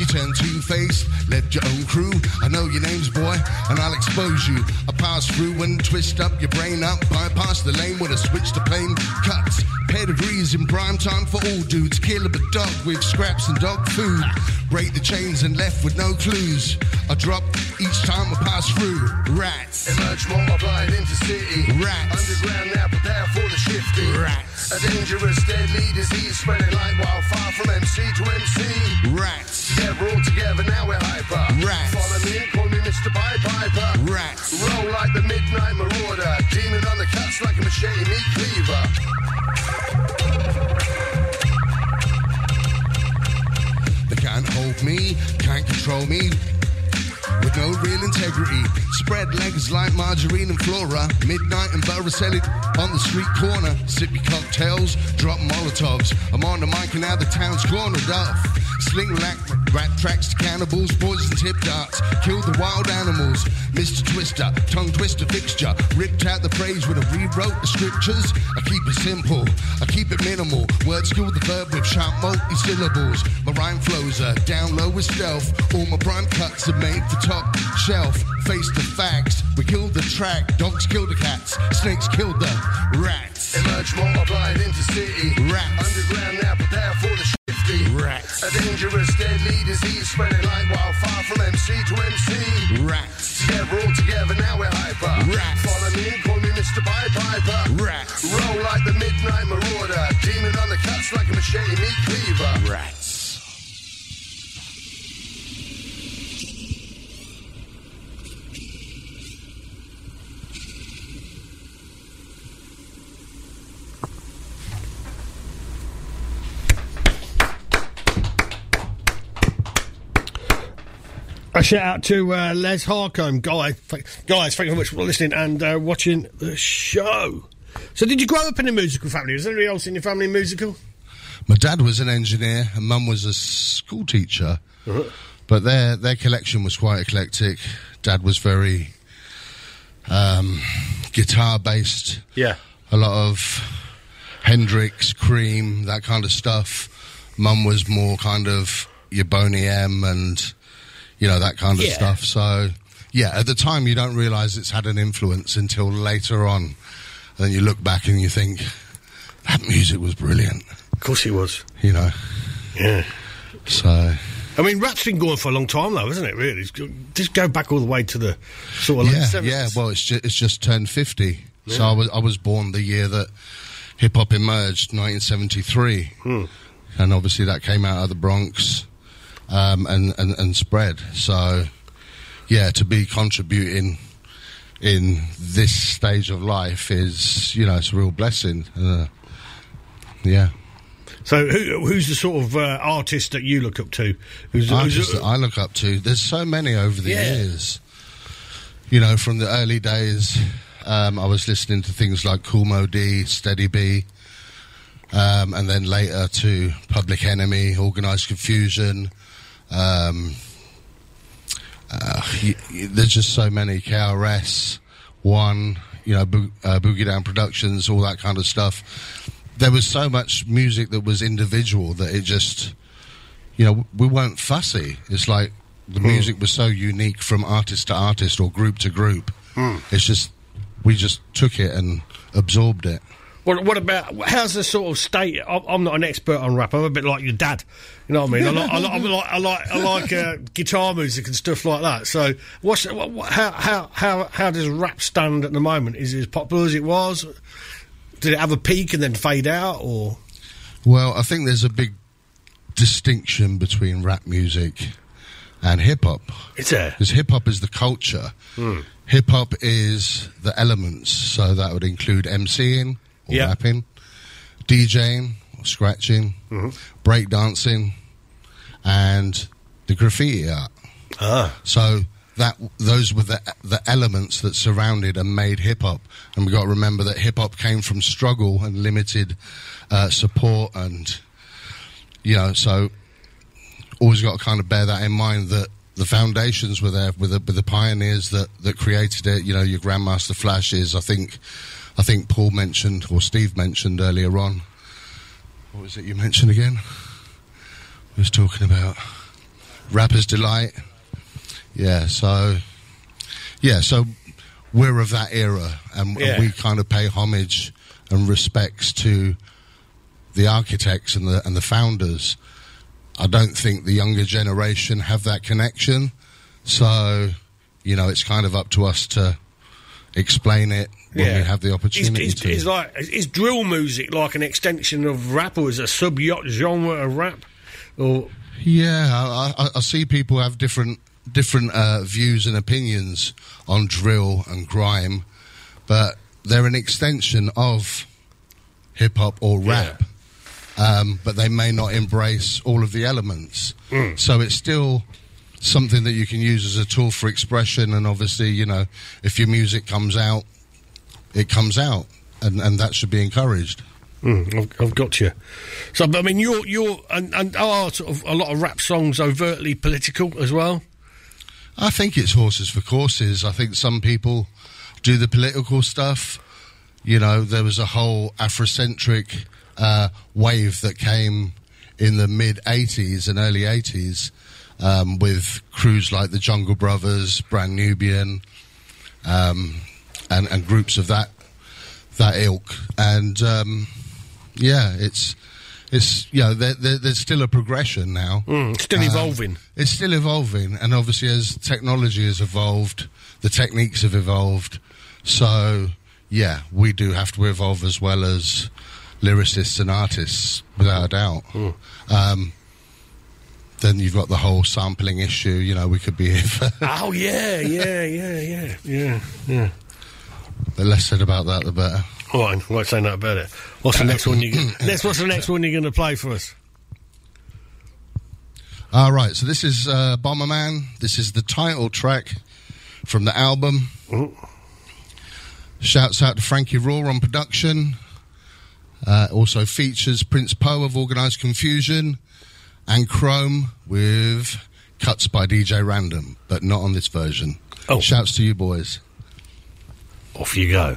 You turn two-faced, led your own crew. I know your names, boy, and I'll expose you. I pass through and twist up your brain up. Bypass the lane with a switch to plane cuts. Pedigrees in prime time for all dudes. Kill a dog with scraps and dog food. Break the chains and left with no clues. I drop each time I pass through. Rats. Emerge multiplied into city. Rats. Underground now prepare for the shifty. Rats. A dangerous, deadly disease spreading like wildfire from MC to MC. Rats. Yeah, we're all together now we're hyper. Rats. Follow me, call me Mr. Pied Piper. Rats. Roll like the midnight marauder. Demon on the cuts like a machete meat cleaver. They can't hold me, can't control me. With no real integrity, spread legs like margarine and flora. Midnight and Boroselli on the street corner. Sip your cocktails, drop molotovs. I'm on the mic and now the town's cornered off. Sling rack, rat tracks to cannibals, poison tip darts. Kill the wild animals. Mr. Twister, tongue twister fixture. Ripped out the phrase when I rewrote the scriptures. I keep it simple, I keep it minimal. Words skill the verb with sharp multi syllables. My rhyme flows are down low with stealth. All my prime cuts are made for top shelf. Face the facts, we killed the track. Dogs killed the cats, snakes killed the rats. Emerge multiplied into city. Rats. Underground now prepare for the shifty. Rats. A dangerous, deadly disease spreading like wildfire from MC to MC. Rats. Yeah, we're all together now we're hyper. Rats. Follow me, call me Mr. Pied Piper. Rats. Roll like the midnight marauder. Demon on the cuts like a machete meat cleaver. Rats. A shout out to uh, Les Harcombe, guy, guys. Thank you very much for listening and uh, watching the show. So, did you grow up in a musical family? Was anybody else in your family musical? My dad was an engineer and mum was a school teacher, but their their collection was quite eclectic. Dad was very um, guitar based. Yeah. a lot of Hendrix, Cream, that kind of stuff. Mum was more kind of your Boney M and you know that kind of Yeah. stuff. So yeah, at the time you don't realise it's had an influence until later on, and then you look back and you think that music was brilliant. Of course, it was. You know, Yeah. so I mean, rap's been going for a long time, though, isn't it? Really, It's just go back all the way to the sort of like yeah, 70s. yeah. Well, it's just, it's just turned fifty. So I was I was born the year that hip hop emerged, nineteen seventy three. Hmm. and obviously that came out of the Bronx um, and, and and spread. So yeah, to be contributing in this stage of life is you know it's a real blessing. Uh, yeah. So, who, who's the sort of uh, artist that you look up to? Who's, that I look up to. There's so many over the Yeah. years. You know, from the early days, um, I was listening to things like Kool Moe Dee, Steady B, um, and then later to Public Enemy, Organized Confusion. Um, uh, y- y- there's just so many KRS, One, you know, Bo- uh, Boogie Down Productions, all that kind of stuff. There was so much music that was individual that it just you know, we weren't fussy. It's like the music was so unique from artist to artist or group to group. It's just we just took it and absorbed it. What, what about how's the sort of state? I'm, not an expert on rap. I'm a bit like your dad. You know what I mean? I like, I like, I like, I like, I like uh, guitar music and stuff like that. So, what's what, how how how how does rap stand at the moment? Is it as popular as it was? Did it have a peak and then fade out, or Well, I think there's a big distinction between rap music and hip hop. it's there? Because hip hop is the culture. Hip hop is the elements, so that would include MCing or Yeah. rapping, DJing or scratching, breakdancing, and the graffiti art. Ah, So that those were the the elements that surrounded and made hip hop, and we got to remember that hip hop came from struggle and limited uh, support, and you know, so always got to kind of bear that in mind that the foundations were there with the, with the pioneers that that created it. You know, your Grandmaster Flashes. I think I think Paul mentioned or Steve mentioned earlier on. What was it you mentioned again? We was talking about Rapper's Delight. Yeah, so yeah, so we're of that era, and, Yeah. and we kind of pay homage and respects to the architects and the and the founders. I don't think the younger generation have that connection, so you know it's kind of up to us to explain it when yeah. we have the opportunity is, to. is like is drill music like an extension of rap, or is a sub yacht genre of rap? Or Yeah, I, I, I see people have different different uh, views and opinions on drill and grime, but they're an extension of hip hop or rap. Um, but they may not embrace all of the elements. So it's still something that you can use as a tool for expression. And obviously, you know, if your music comes out, it comes out, and, and that should be encouraged. Mm, I've, I've got you. So, I mean, you're you're and, and are sort of a lot of rap songs overtly political as well. I think it's horses for courses. I think some people do the political stuff. You know, there was a whole Afrocentric uh, wave that came in the mid 80s and early 80s um, with crews like the Jungle Brothers, Brand Nubian, um, and, and groups of that that ilk. And um, yeah, it's it's you know there, there, there's still a progression now. Mm, still Um, evolving. It's still evolving, and obviously, as technology has evolved, the techniques have evolved. So, yeah, we do have to evolve as well as lyricists and artists, without a doubt. Um, then you've got the whole sampling issue. You know, we could be here for. Oh yeah, yeah, yeah, yeah, yeah, yeah. The less said about that, the better. All right, won't say nothing about it. What's the next one you? *coughs* Next, what's the next one you're going to play for us? All right, so this is uh, Bomberman. This is the title track from the album. Shouts out to Frankie Raw on production. Uh, also features Prince Po of Organized Konfusion and Chrome with cuts by DJ Random, but not on this version. Oh. Shouts to you boys. Off you go.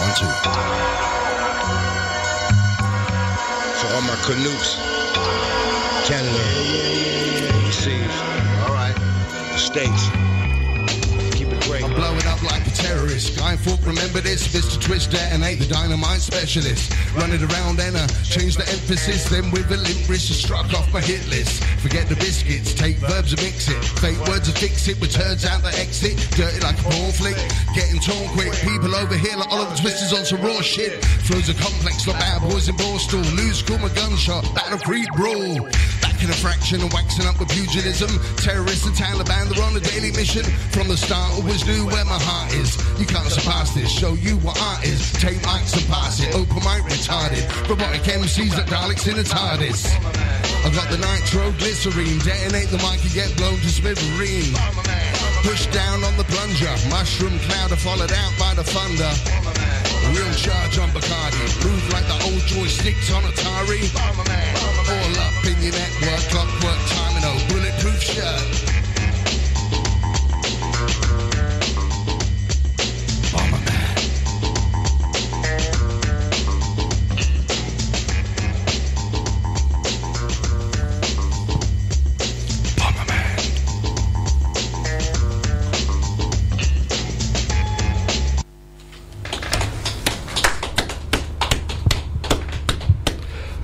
One, two. For all my canoes, Canada, overseas, All right. the States. Guy Fawkes, remember this? Mr. Twist detonate the dynamite specialist. Run it around and uh, change the emphasis. Then with a limp wrist, you struck off my hit list. Forget the biscuits, take verbs and mix it. Fake words and fix it, but turns out the exit. Dirty like a porn flick. Getting torn quick. People over here like Oliver Twist is on some raw shit. Flows are complex like bad boys in Borstal. Lose school, my gunshot. Battle Creed brawl. Back in a fraction and waxing up with pugilism. Terrorists and Taliban, they're on a daily mission. From the start, always knew where my heart is. You can't surpass this. Show you what art is. Take mics and pass it. Open mic retarded. Robotic MCs like Daleks in a TARDIS. I've got the nitroglycerine. Detonate the mic and get blown to smithereen. Push down on the plunger. Mushroom cloud are followed out by the thunder. Real charge on Bacardi. Move like the old joysticks on Atari. All up in your network. Clockwork timing. Oh, bulletproof shirt.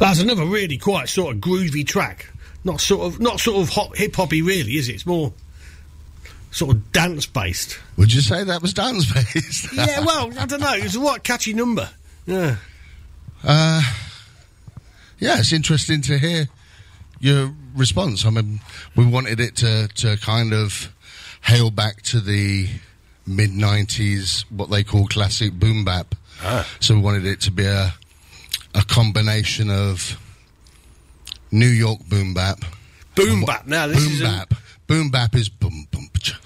That's another really quite sort of groovy track. Not sort of not sort of hop, hip hoppy really, is it? It's more sort of dance based. Would you say that was dance based? *laughs* yeah, well, I don't know. It's a what catchy number. Yeah. Uh, yeah, it's interesting to hear your response. I mean, we wanted it to, to kind of hail back to the mid 90s, what they call classic boom bap. Ah. So we wanted it to be a, a combination of New York boom bap. Boom bap. Now this boom is a- bap. boom bap is boom boom cha,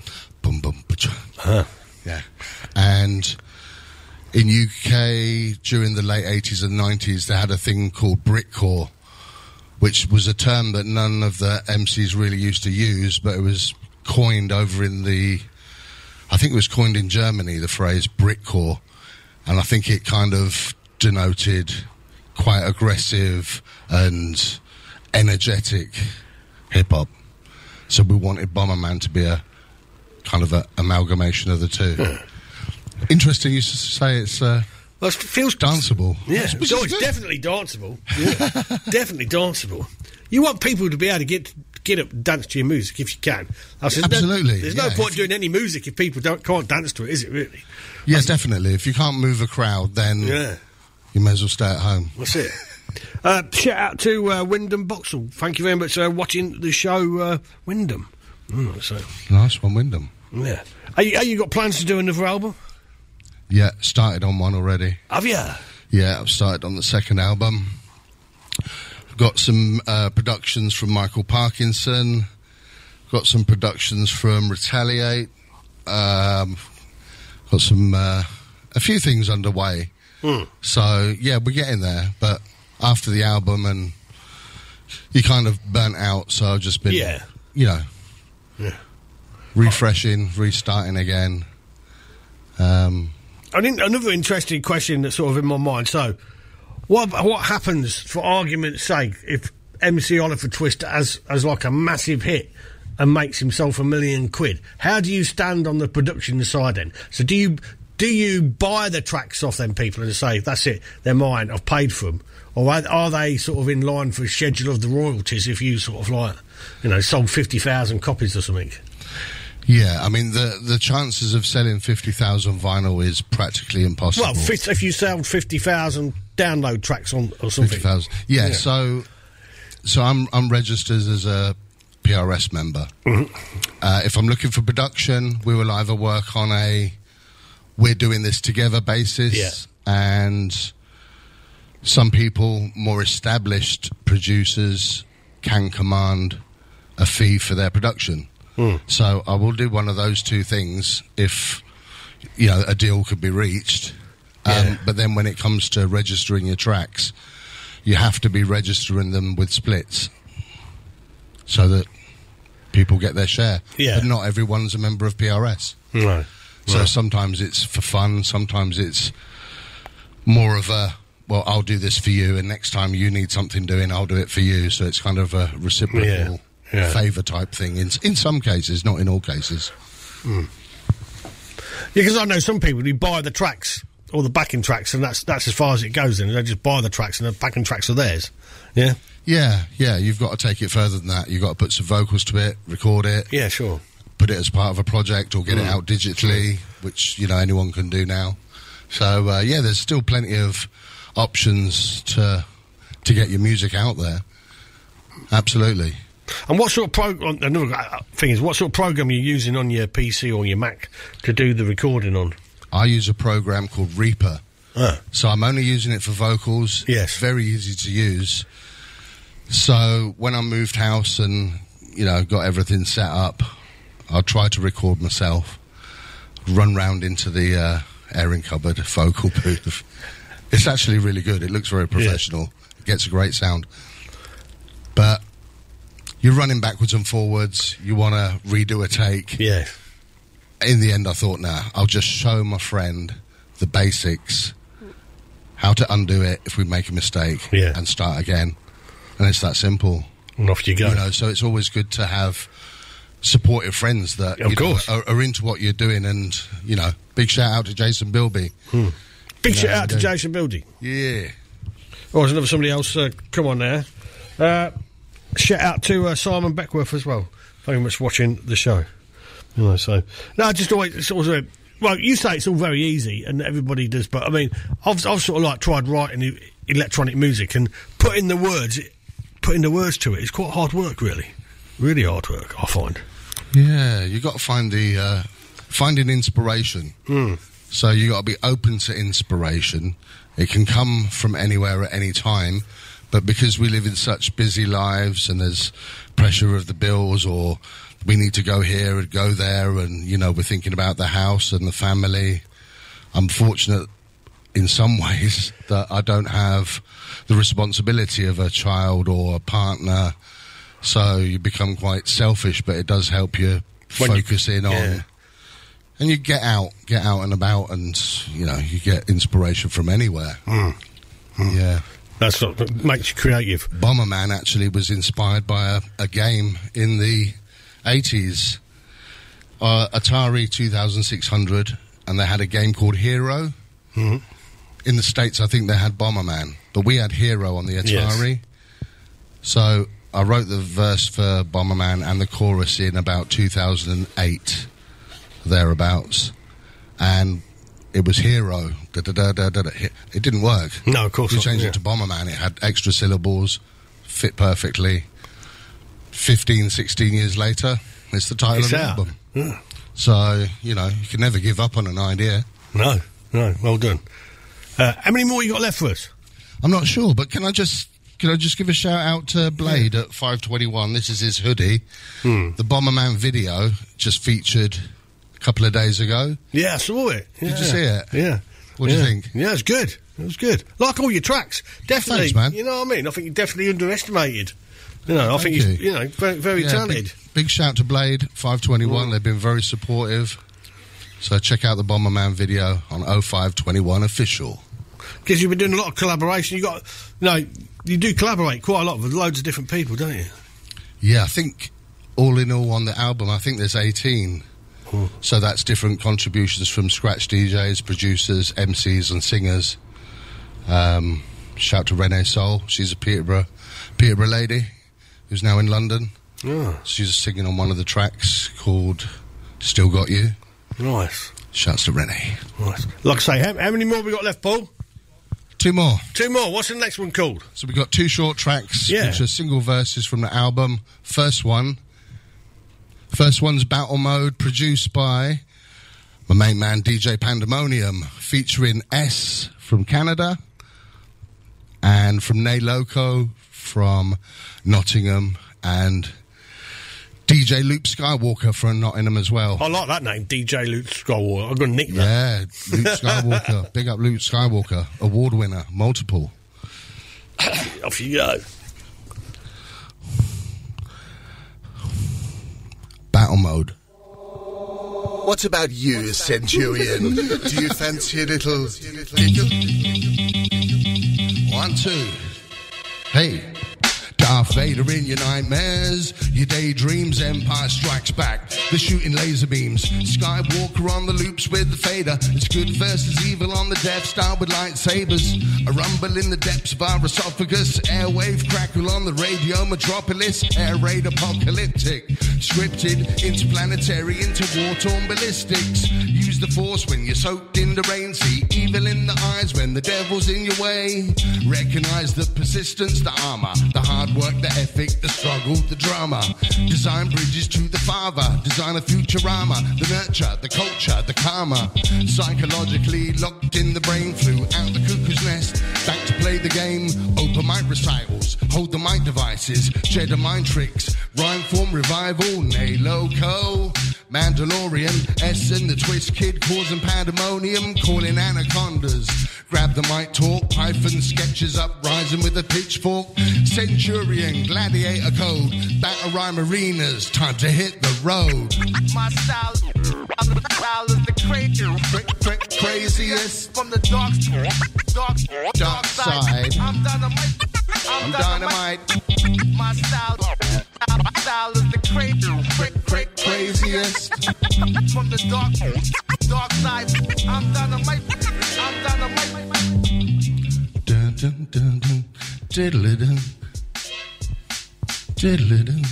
boom boom cha. Yeah, and in UK during the late eighties and nineties, they had a thing called Britcore, which was a term that none of the MCs really used to use, but it was coined over in the, I think it was coined in Germany, the phrase Britcore, and I think it kind of denoted quite aggressive and energetic hip hop. So we wanted Bomberman to be a kind of a amalgamation of the two. Interesting, you say it's uh, Well, it feels danceable. Yeah, Which so it's definitely danceable. Yeah. *laughs* definitely danceable. You want people to be able to get get up and dance to your music if you can. Said, no- Absolutely, there's yeah. no point doing any music if people don't can't dance to it, is it really? Yeah, definitely. If you can't move a crowd, then Yeah. You may as well stay at home. That's it. Uh, shout out to uh, Wyndham Boxall. Thank you very much for watching the show, uh, Wyndham. Mm, so, Nice one, Wyndham. yeah. Are you, are you got plans to do another album? Yeah, started on one already. Have you? Yeah, I've started on the second album. I've got some uh, productions from Michael Parkinson. Got some productions from Retaliate. Um, got some uh, a few things underway. Hmm. So yeah, we're getting there. But after the album, and you kind of burnt out, so I've just been, Yeah. you know, Yeah. refreshing, restarting again. Um, I think another interesting question that's sort of in my mind. So, what what happens for argument's sake if MC Oliver Twist as has like a massive hit and makes himself a million quid? How do you stand on the production side then? So do you do you buy the tracks off them people and say that's it, they're mine, I've paid for them, or are, are they sort of in line for a schedule of the royalties if you sort of like you know sold fifty thousand copies or something? Yeah, I mean the the chances of selling fifty thousand vinyl is practically impossible. Well, if you sold fifty thousand download tracks on or something, fifty thousand. Yeah, Yeah. so so I'm I'm registered as a PRS member. Mm-hmm. Uh, if I'm looking for production, we will either work on a we're doing this together basis, Yeah. and some people more established producers can command a fee for their production. Hmm. So I will do one of those two things if you know a deal could be reached. Um, Yeah. But then when it comes to registering your tracks, you have to be registering them with splits so that people get their share. Yeah. But not everyone's a member of PRS. No. So sometimes it's for fun, sometimes it's more of a well, I'll do this for you, and next time you need something doing, I'll do it for you. So it's kind of a reciprocal Yeah, yeah. favour type thing. In in some cases, not in all cases. Hmm. Yeah, Because I know some people who buy the tracks or the backing tracks, and that's that's as far as it goes. Then they just buy the tracks, and the backing tracks are theirs. Yeah, Yeah, yeah, you've got to take it further than that. You've got to put some vocals to it, record it, yeah, sure. Put it as part of a project or get Mm. it out digitally, which, you know, anyone can do now. So, uh, yeah, there's still plenty of options to to get your music out there. Absolutely. And what sort of program? Another uh, thing is, what sort of program are you using on your PC or your Mac to do the recording on? I use a program called Reaper. Ah. So I'm only using it for vocals. Yes. Very easy to use. So when I moved house and, you know, got everything set up, I'll try to record myself, run round into the uh, airing cupboard, vocal booth. It's actually really good. It looks very professional. It gets a great sound. But you're running backwards and forwards. You want to redo a take Yeah, in the end, I thought, nah, I'll just show my friend the basics, how to undo it if we make a mistake, Yeah. and start again. And it's that simple, and off you go. you know. So it's always good to have supportive friends that Of you know, are, are into what you're doing. And you know, big shout out to Jason Bilby. Big shout No, out to indeed. Jason Bilby. Yeah, Oh, there's another somebody else. Uh, come on there. Uh, shout out to uh, Simon Beckworth as well. Very much watching the show. You know, so no, I just always sort of. Well, you say it's all very easy, and everybody does, but I mean, I've, I've sort of like tried writing electronic music and putting the words, putting the words to it. It's quite hard work, really, really hard work. I find. Yeah. You got to find the uh, finding inspiration. Hmm. So you got to be open to inspiration. It can come from anywhere at any time, but because we live in such busy lives and there's pressure of the bills or we need to go here and go there and you know we're thinking about the house and the family. I'm fortunate in some *laughs* ways that I don't have the responsibility of a child or a partner. So you become quite selfish, but it does help you When you- focus in on yeah. and you get out, get out and about, and you know you get inspiration from anywhere. Hmm. Yeah, That's what makes you creative. Bomberman actually was inspired by a, a game in the eighties, uh, Atari two thousand six hundred, and they had a game called Hero. Mm-hmm. In the states, I think they had Bomberman, but we had Hero on the Atari. So I wrote the verse for Bomberman and the chorus in about two thousand and eight, thereabouts, and it was Hero. Da, da, da, da, da, da. It didn't work. No, of course We not, changed yeah. it to Bomberman. It had extra syllables, fit perfectly. 15, 16 years later, it's the title It's of the out. album. So, you know, you can never give up on an idea. No, no, well done. Uh, how many more you got left for us? I'm not sure, but can I just can I just give a shout out to Blade at 521? This is his hoodie. Hmm. The Bomberman video just featured a couple of days ago. Yeah, I saw it. Did you see it? Yeah. What do you think? Yeah, it's good. It was good. Like all your tracks, definitely. Thanks, man. You know what I mean? I think you're definitely underestimated. You know, I Thank think you. he's you know very, very Yeah, talented. Big, big shout to Blade 521. Mm. They've been very supportive. So check out the Bomberman video on 0521 official. Because you've been doing a lot of collaboration. You got no, you do collaborate quite a lot with loads of different people, don't you? Yeah, I think all in all on the album, I think there's 18. So that's different contributions from scratch DJs, producers, MCs, and singers. Um, shout to Renee Soul. She's a Peterborough, Peterborough lady who's now in London. Yeah, She's singing on one of the tracks called Still Got You. nice, Shouts to Renee. nice. Like I say, how, how many more we got left, Paul? Two more. Two more. What's the next one called? So we've got two short tracks, Yeah. which are single verses from the album. First one, first one's Battle Mode, produced by my main man DJ Pandemonium, featuring S from Canada and from Nay Loco from Nottingham and DJ Luke Skywalker from Nottingham as well. I like that name, DJ Luke Skywalker. I'm going to nick that. Yeah, Luke *laughs* Skywalker. Big up Luke Skywalker, award winner, multiple. *coughs* Off you go. Battle Mode. What about you, Centurion? *laughs* Do you fancy a little giggle? One, two. Hey. Da Darth Vader in your nightmares, your daydreams, Empire Strikes Back. The shooting laser beams, Skywalker on the loops with the fader. It's good versus evil on the Death Star with lightsabers. A rumble in the depths of our esophagus, airwave crackle on the radio metropolis, air raid apocalyptic. Scripted, interplanetary, into war-torn ballistics. Use the force when you're soaked in the rain. See evil in the eyes when the devil's in your way. Recognize the persistence, the armor, the hard work, the ethic, the struggle, the drama. Design bridges to the father. Design a futurama, the nurture, the culture, the karma. Psychologically locked in the brain, flew out the cuckoo's nest. Back to play the game. Open mic recitals, hold the mic devices, share the mind tricks, rhyme form revival, nay loco. Mandalorian, S and the Twist Kid causing pandemonium, calling anacondas. Grab the mic talk, Python sketches up, rising with a pitchfork. Centurion, gladiator code, battle rhyme arenas, time to hit the road. My style, style is the crazy, Cra- craziest from the dark, dark, dark side. I'm dynamite. I'm dynamite, My style, style is the crazy, cra- craziest. from the dark, dark side. I'm dynamite. I'm dynamite. Dun dun dun dun, diddly dun, diddly dun.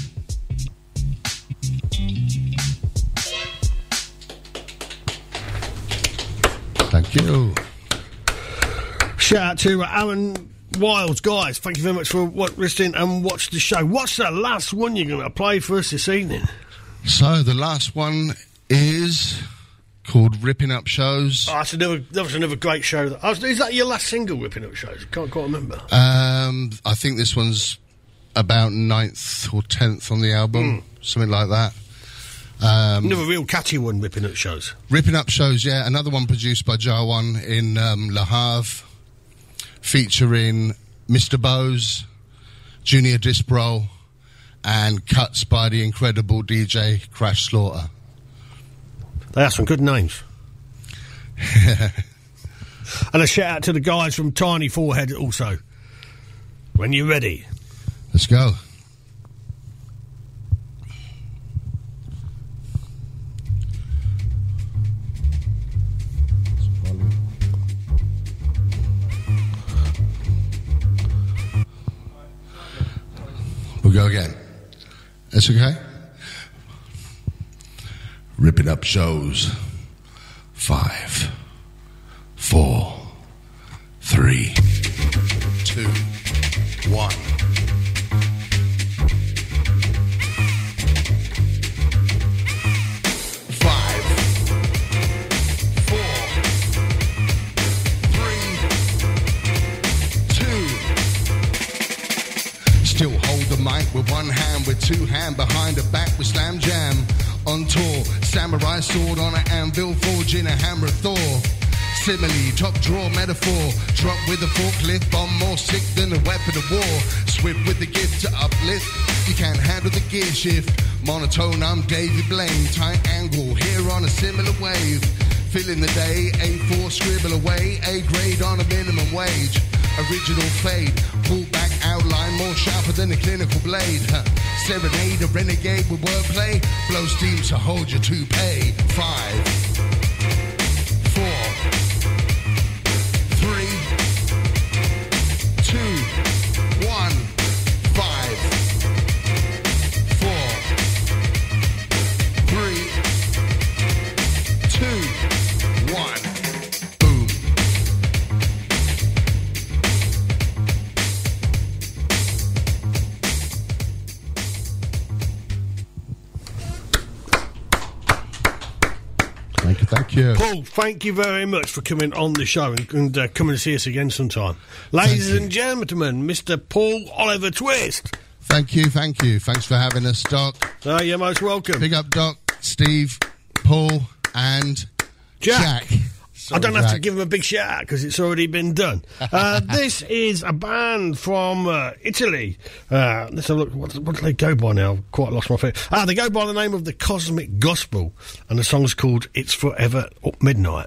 Thank you. Shout out to uh, Wiles, guys. Thank you very much for what, listening and watch the show. What's the last one you're going to play for us this evening? So the last one is called Ripping Up Shows. Oh, that's another, that was another great show. That, is that your last single, Ripping Up Shows? Can't quite remember. Um, I think this one's about ninth or tenth on the album, something like that. Um, Another real catchy one, Ripping Up Shows. Ripping Up Shows, yeah. Another one produced by Jarwan in um, Le Havre, featuring Mr. Bose, Junior Disbro, and cuts by the incredible DJ Crash Slaughter. They have some good names. *laughs* and a shout out to the guys from Tiny Forehead also. When you're ready. Let's go. We'll go again. That's okay? Ripping up shows. Five, four, three, two, one. With one hand, with two hand behind the back with slam jam. On tour, samurai sword on an anvil, forging a hammer of Thor. Simile, top drawer metaphor, drop with a forklift, bomb more sick than a weapon of war. Swift with the gift to uplift, you can't handle the gear shift. Monotone, I'm Davy Blaine, tight angle, here on a similar wave. Filling the day, A4 scribble away, A grade on a minimum wage. Original fade, pull back outline more sharper than a clinical blade. Huh. Serenade a renegade with wordplay, blow steam to hold your toupee. Five, Paul, thank you very much for coming on the show and, and uh, coming to see us again sometime. Ladies and gentlemen, Mr. Paul Oliver Twist. Thank you, thank you. Thanks for having us, Doc. Oh, you're most welcome. Big up, Doc, Steve, Paul, and Jack. Jack. I don't have to give him a big shout out because it's already been done. Uh, *laughs* this is a band from uh, Italy. Uh, let's have a look. What, what do they go by now? I've quite lost my feet. Ah, they go by the name of the Cosmic Gospel, and the song's called "It's Forever Midnight."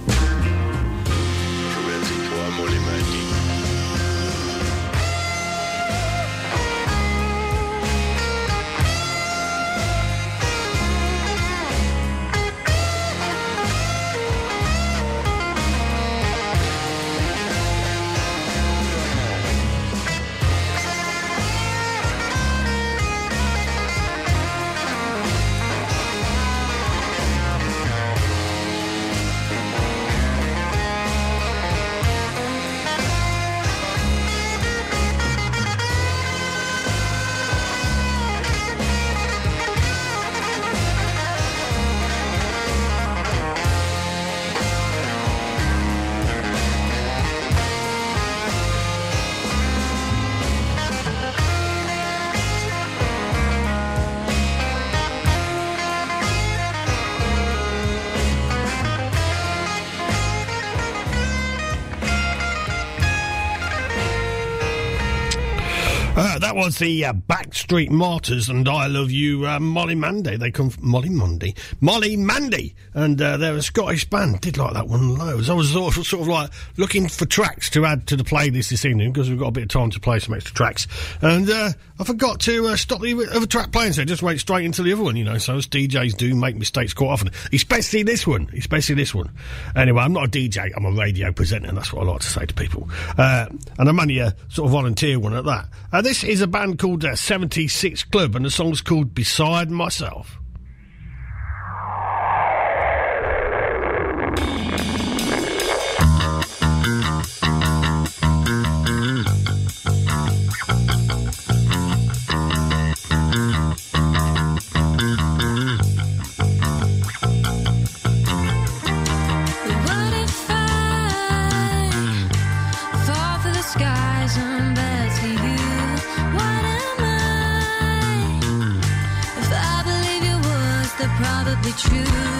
Amor Limani. that was the uh, Bank Street Martyrs and I Love You, uh, Molly Mandy. They come from Molly Monday. Molly Mandy. And uh, they're a Scottish band. Did like that one loads. I was sort of, sort of like looking for tracks to add to the playlist this evening because we've got a bit of time to play some extra tracks. And uh, I forgot to uh, stop the other track playing, so I just went straight into the other one, you know. So as DJs do make mistakes quite often, especially this one. Especially this one. Anyway, I'm not a DJ, I'm a radio presenter, and that's what I like to say to people. Uh, and I'm only a sort of volunteer one at that. this is is a band called uh, 76 Club, and the song's called Beside Myself. true.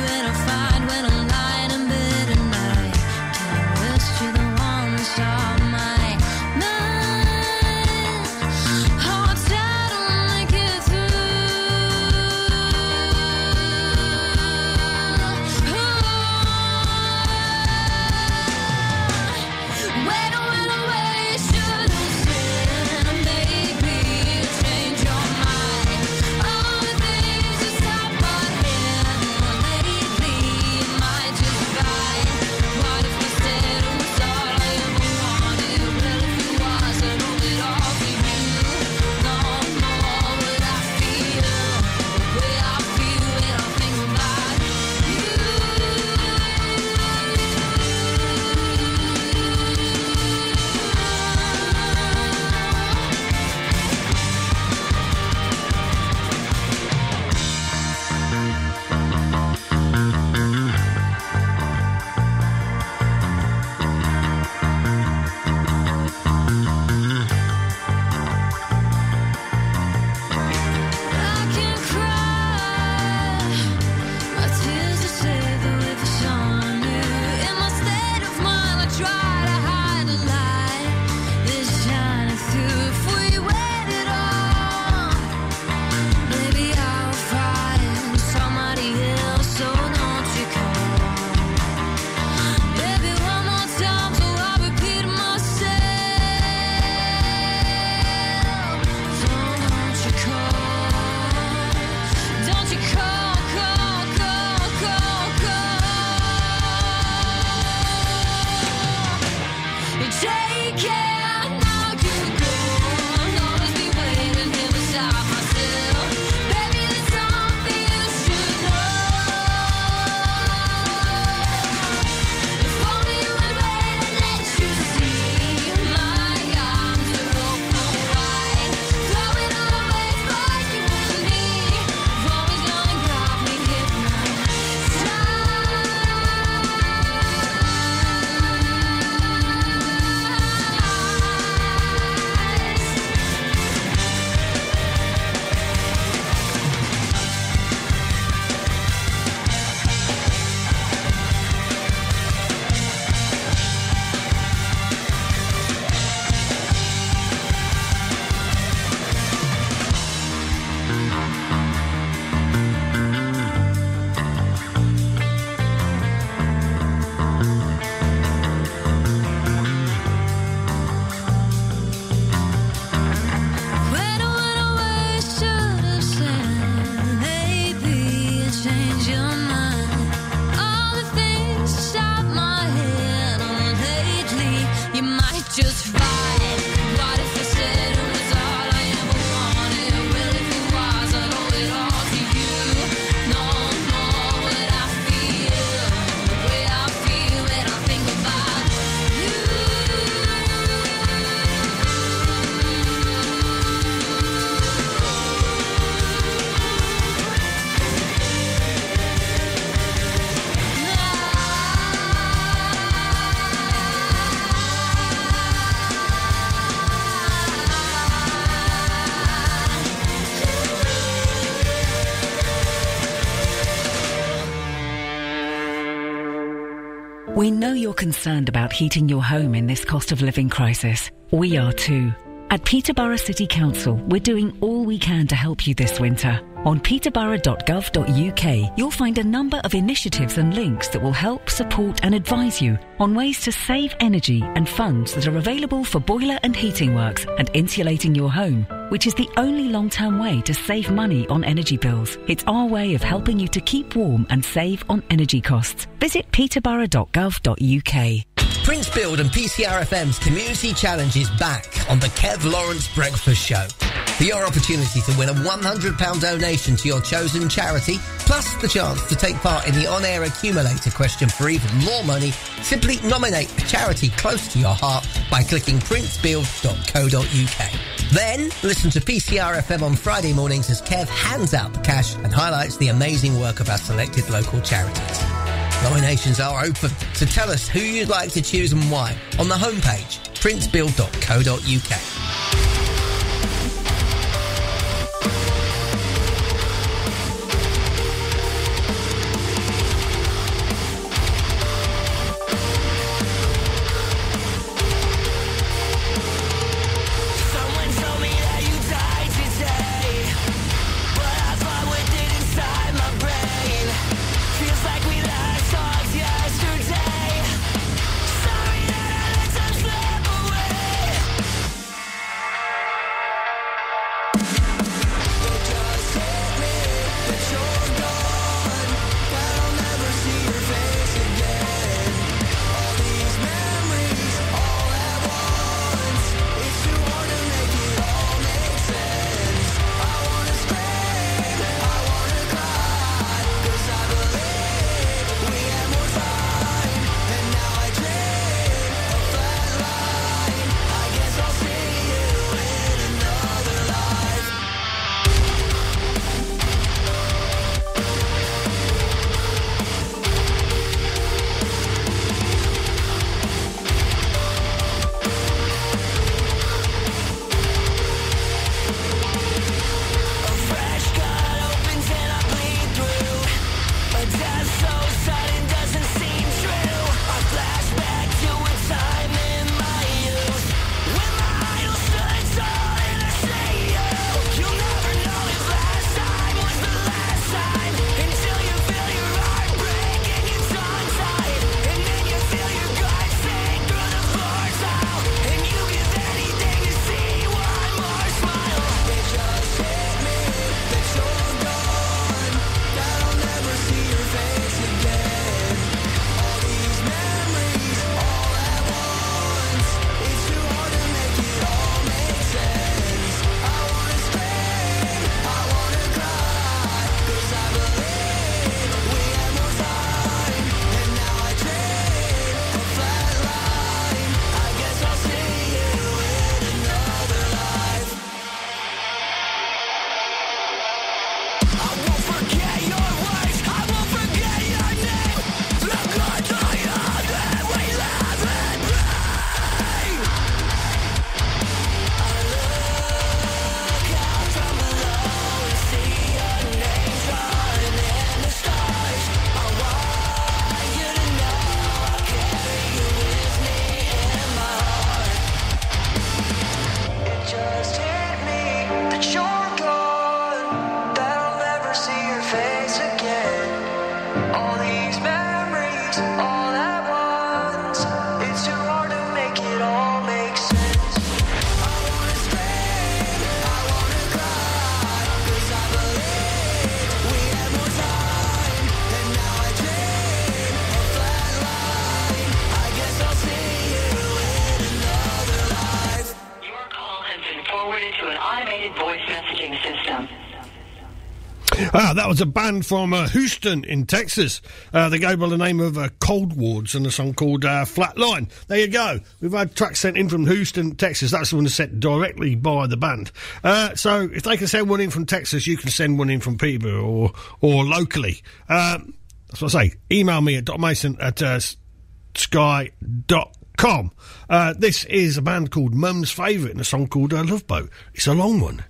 We know you're concerned about heating your home in this cost of living crisis. We are too. At Peterborough City Council, we're doing all we can to help you this winter. On peterborough.gov.uk, you'll find a number of initiatives and links that will help, support, and advise you on ways to save energy and funds that are available for boiler and heating works and insulating your home which is the only long term way to save money on energy bills. It's our way of helping you to keep warm and save on energy costs. Visit peterborough.gov.uk. Prince Build and PCRFM's Community Challenge is back on the Kev Lawrence Breakfast Show. For your opportunity to win a £100 donation to your chosen charity, plus the chance to take part in the on-air accumulator question for even more money, simply nominate a charity close to your heart by clicking princebuild.co.uk. Then, listen to PCR FM on Friday mornings as Kev hands out the cash and highlights the amazing work of our selected local charities. Nominations are open, so tell us who you'd like to choose and why on the homepage, princebuild.co.uk. automated voice messaging system. Ah, that was a band from uh, Houston in Texas. Uh, they go by the name of uh, Colwards and a song called uh, Flatline. There you go. We've had tracks sent in from Houston, Texas. That's the one sent directly by the band. Uh, so if they can send one in from Texas, you can send one in from Peterborough or or locally. Um, that's what I say. Email me at docmason at uh, sky.com. Uh, this is a band called Mum's Favourite and a song called uh, Love Boat. It's a long one.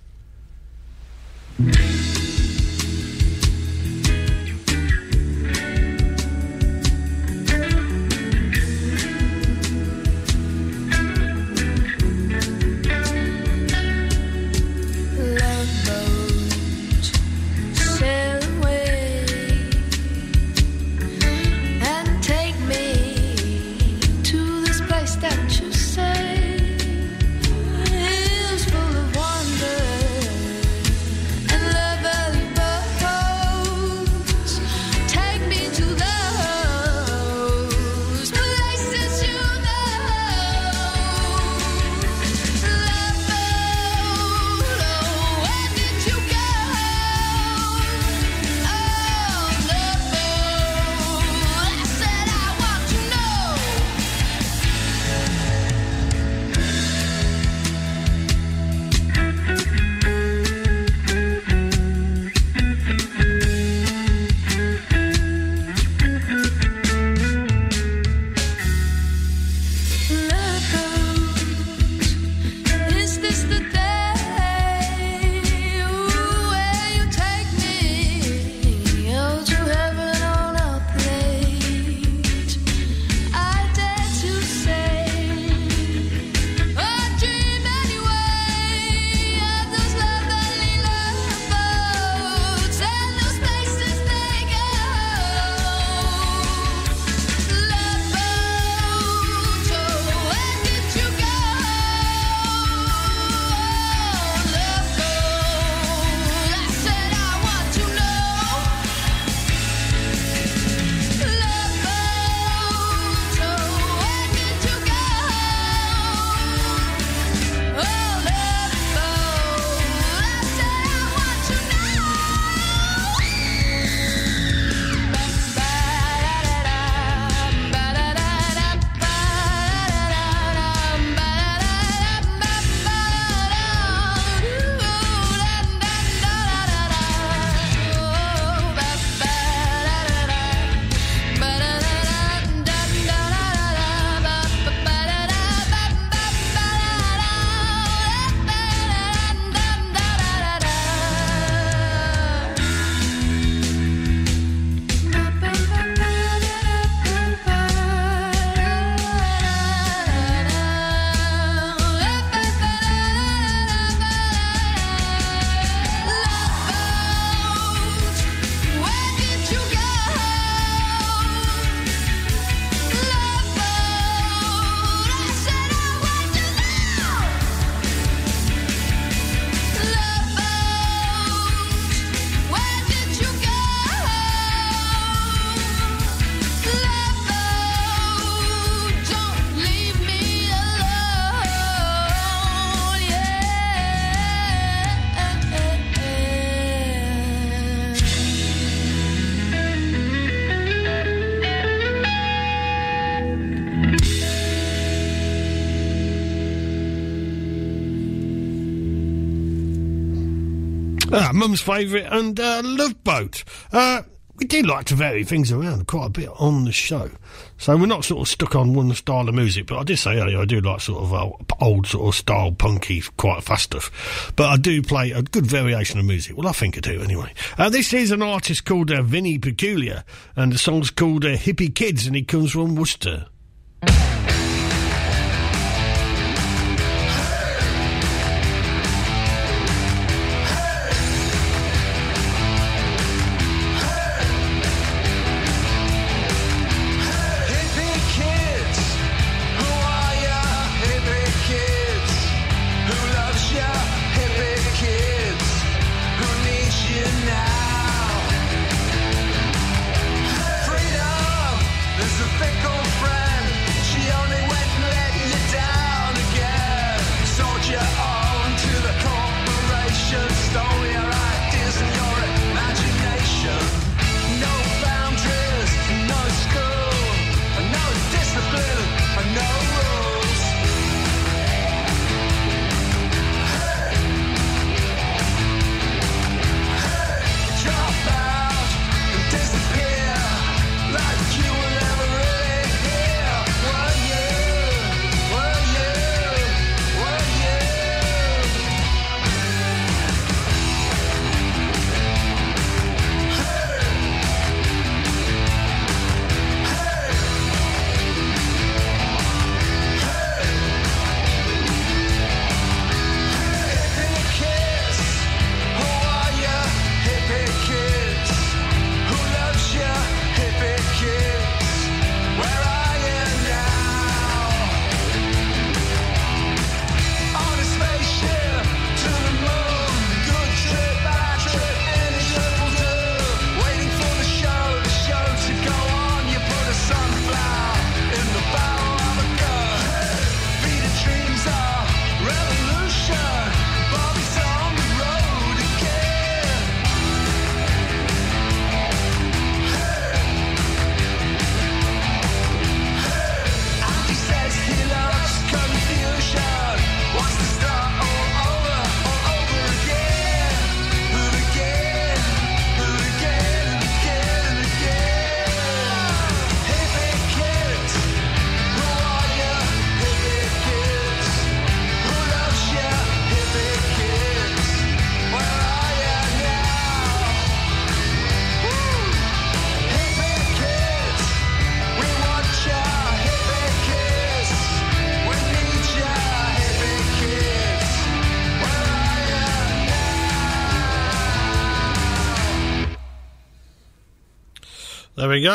Mum's favourite and uh, Love Boat. Uh, we do like to vary things around quite a bit on the show. So we're not sort of stuck on one style of music, but I did say earlier I do like sort of old, old sort of style punky, quite fast stuff. But I do play a good variation of music. Well, I think I do anyway. Uh, this is an artist called uh, Vinny Peculiar, and the song's called uh, Hippie Kids, and he comes from Worcester.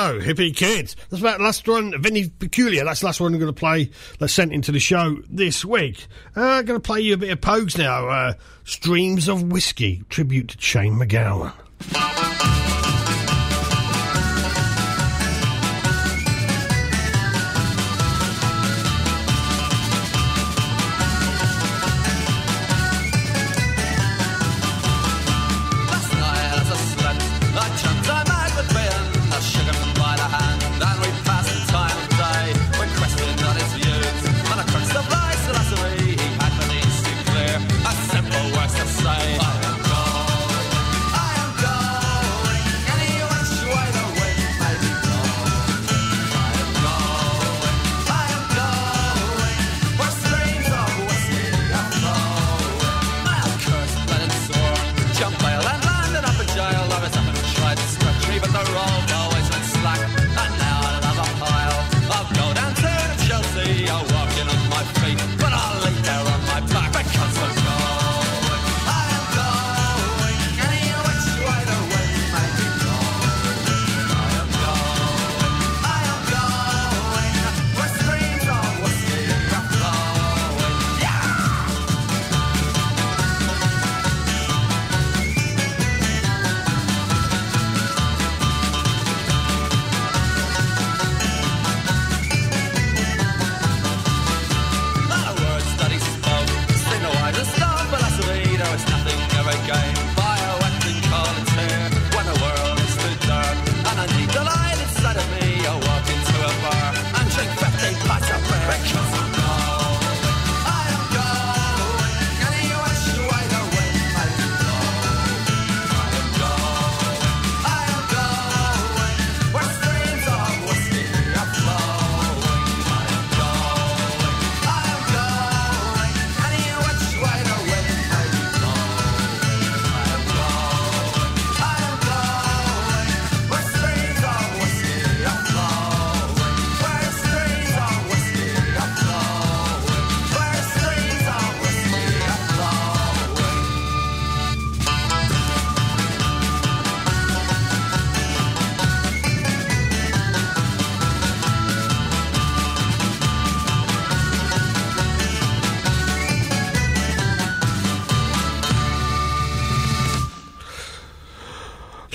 Go, hippie kids. That's about the last one. Vinny Peculiar. That's the last one I'm going to play. That's sent into the show this week. Uh, I'm going to play you a bit of Pogues now. Uh, Streams of Whiskey, tribute to Shane MacGowan.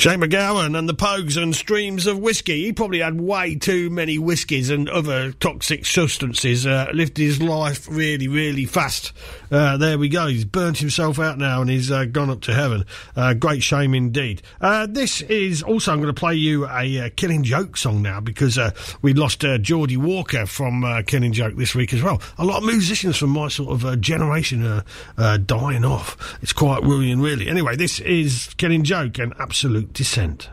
Shane MacGowan and the Pogues and streams of whiskey. He probably had way too many whiskies and other toxic substances. Uh, lived his life really, really fast. Uh, there we go. He's burnt himself out now and he's uh, gone up to heaven. Uh, great shame indeed. Uh, this is also, I'm going to play you a uh, Killing Joke song now because we lost Geordie Walker from Killing Joke this week as well. A lot of musicians from my sort of generation are dying off. It's quite worrying, really. Anyway, this is Killing Joke and Absolute Dissent.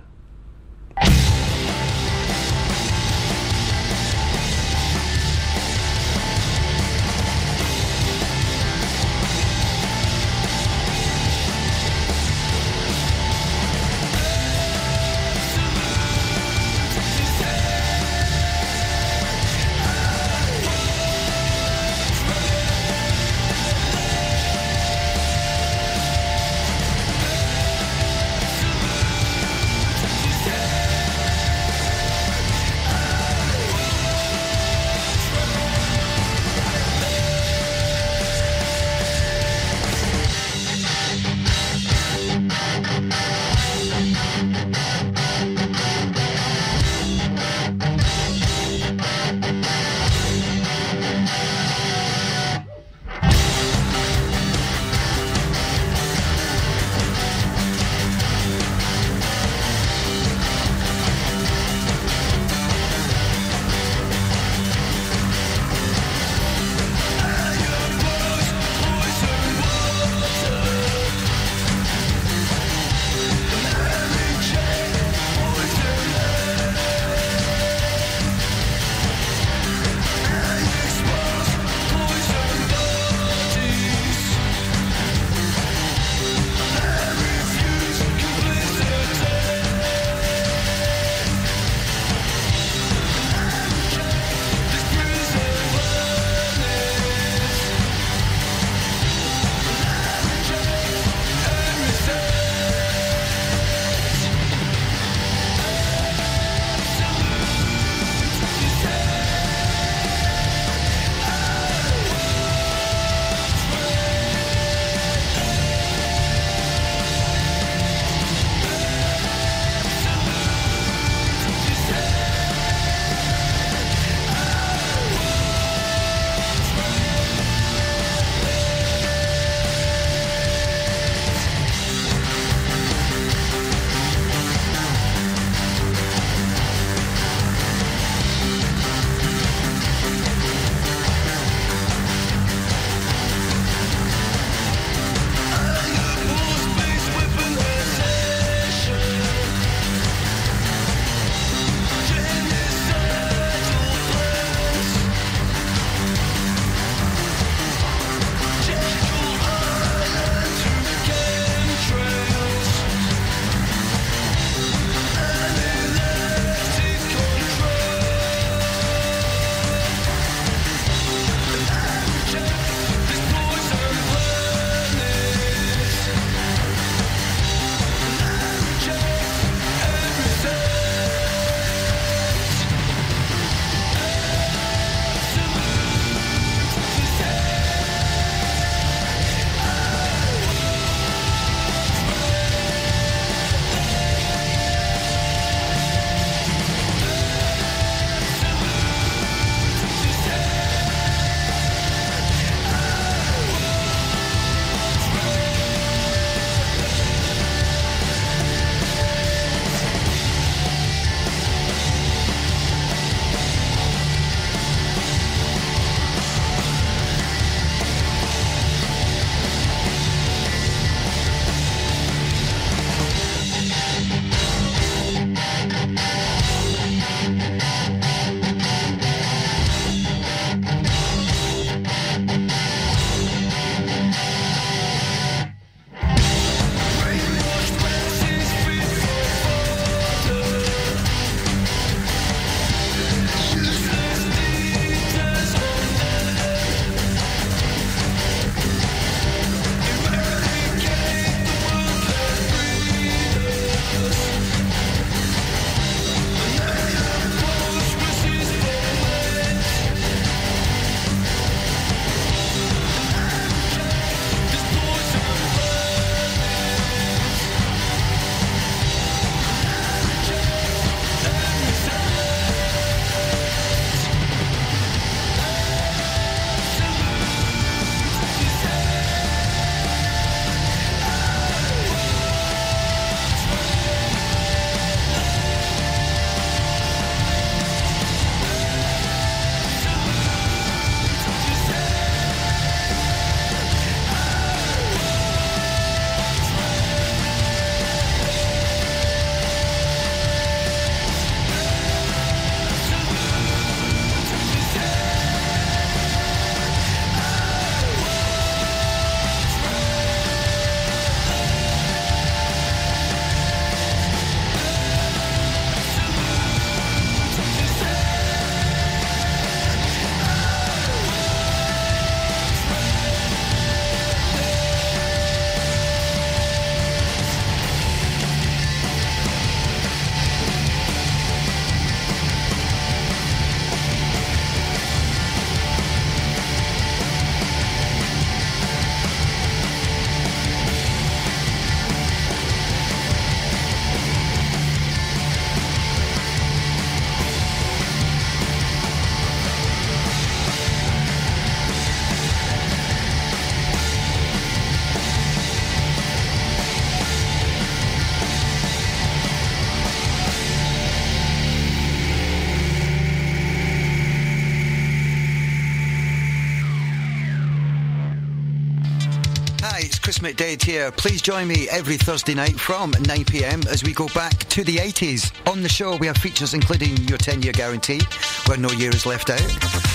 It's here. Please join me every Thursday night from 9pm as we go back to the 80s. On the show, we have features including your 10 year guarantee, where no year is left out.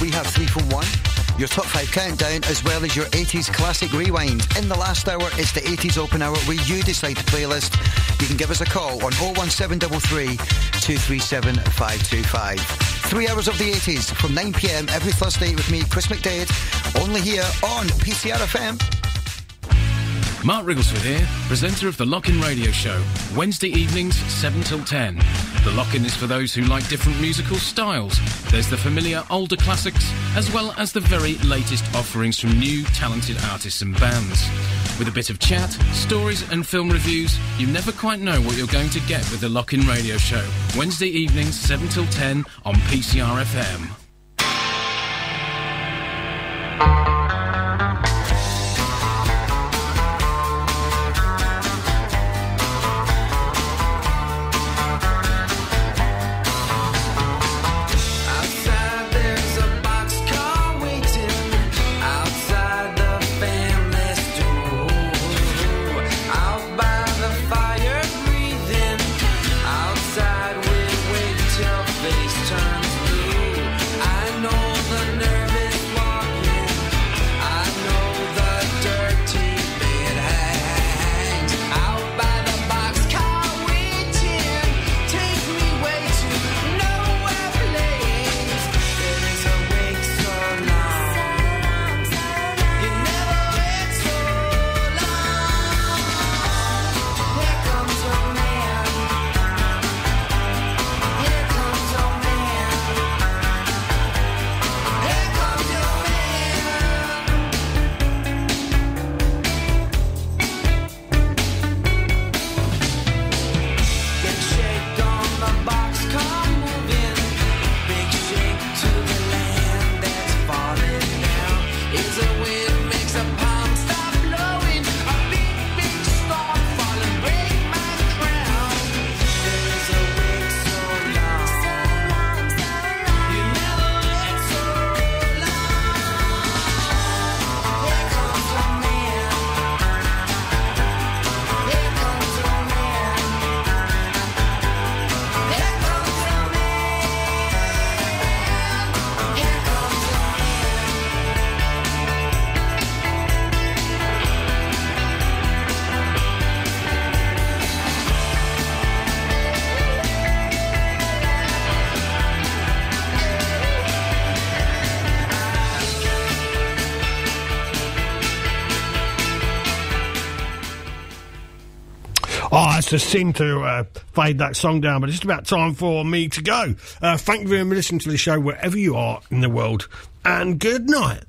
We have 3 from 1, your top 5 countdown, as well as your 80s classic rewind. In the last hour, it's the 80s open hour where you decide the playlist. You can give us a call on 01733 237 525. Three hours of the 80s from 9pm every Thursday with me, Chris McDade, only here on PCR FM. Mark Rigglesworth here, presenter of the Lock-In Radio Show, Wednesday evenings, 7 till 10. The Lock-In is for those who like different musical styles. There's the familiar older classics, as well as the very latest offerings from new talented artists and bands. With a bit of chat, stories and film reviews, you never quite know what you're going to get with the Lock-In Radio Show, Wednesday evenings, 7 till 10 on PCR FM. Just seem to uh, fade that song down, but it's just about time for me to go. Uh, thank you for listening to the show wherever you are in the world, and good night.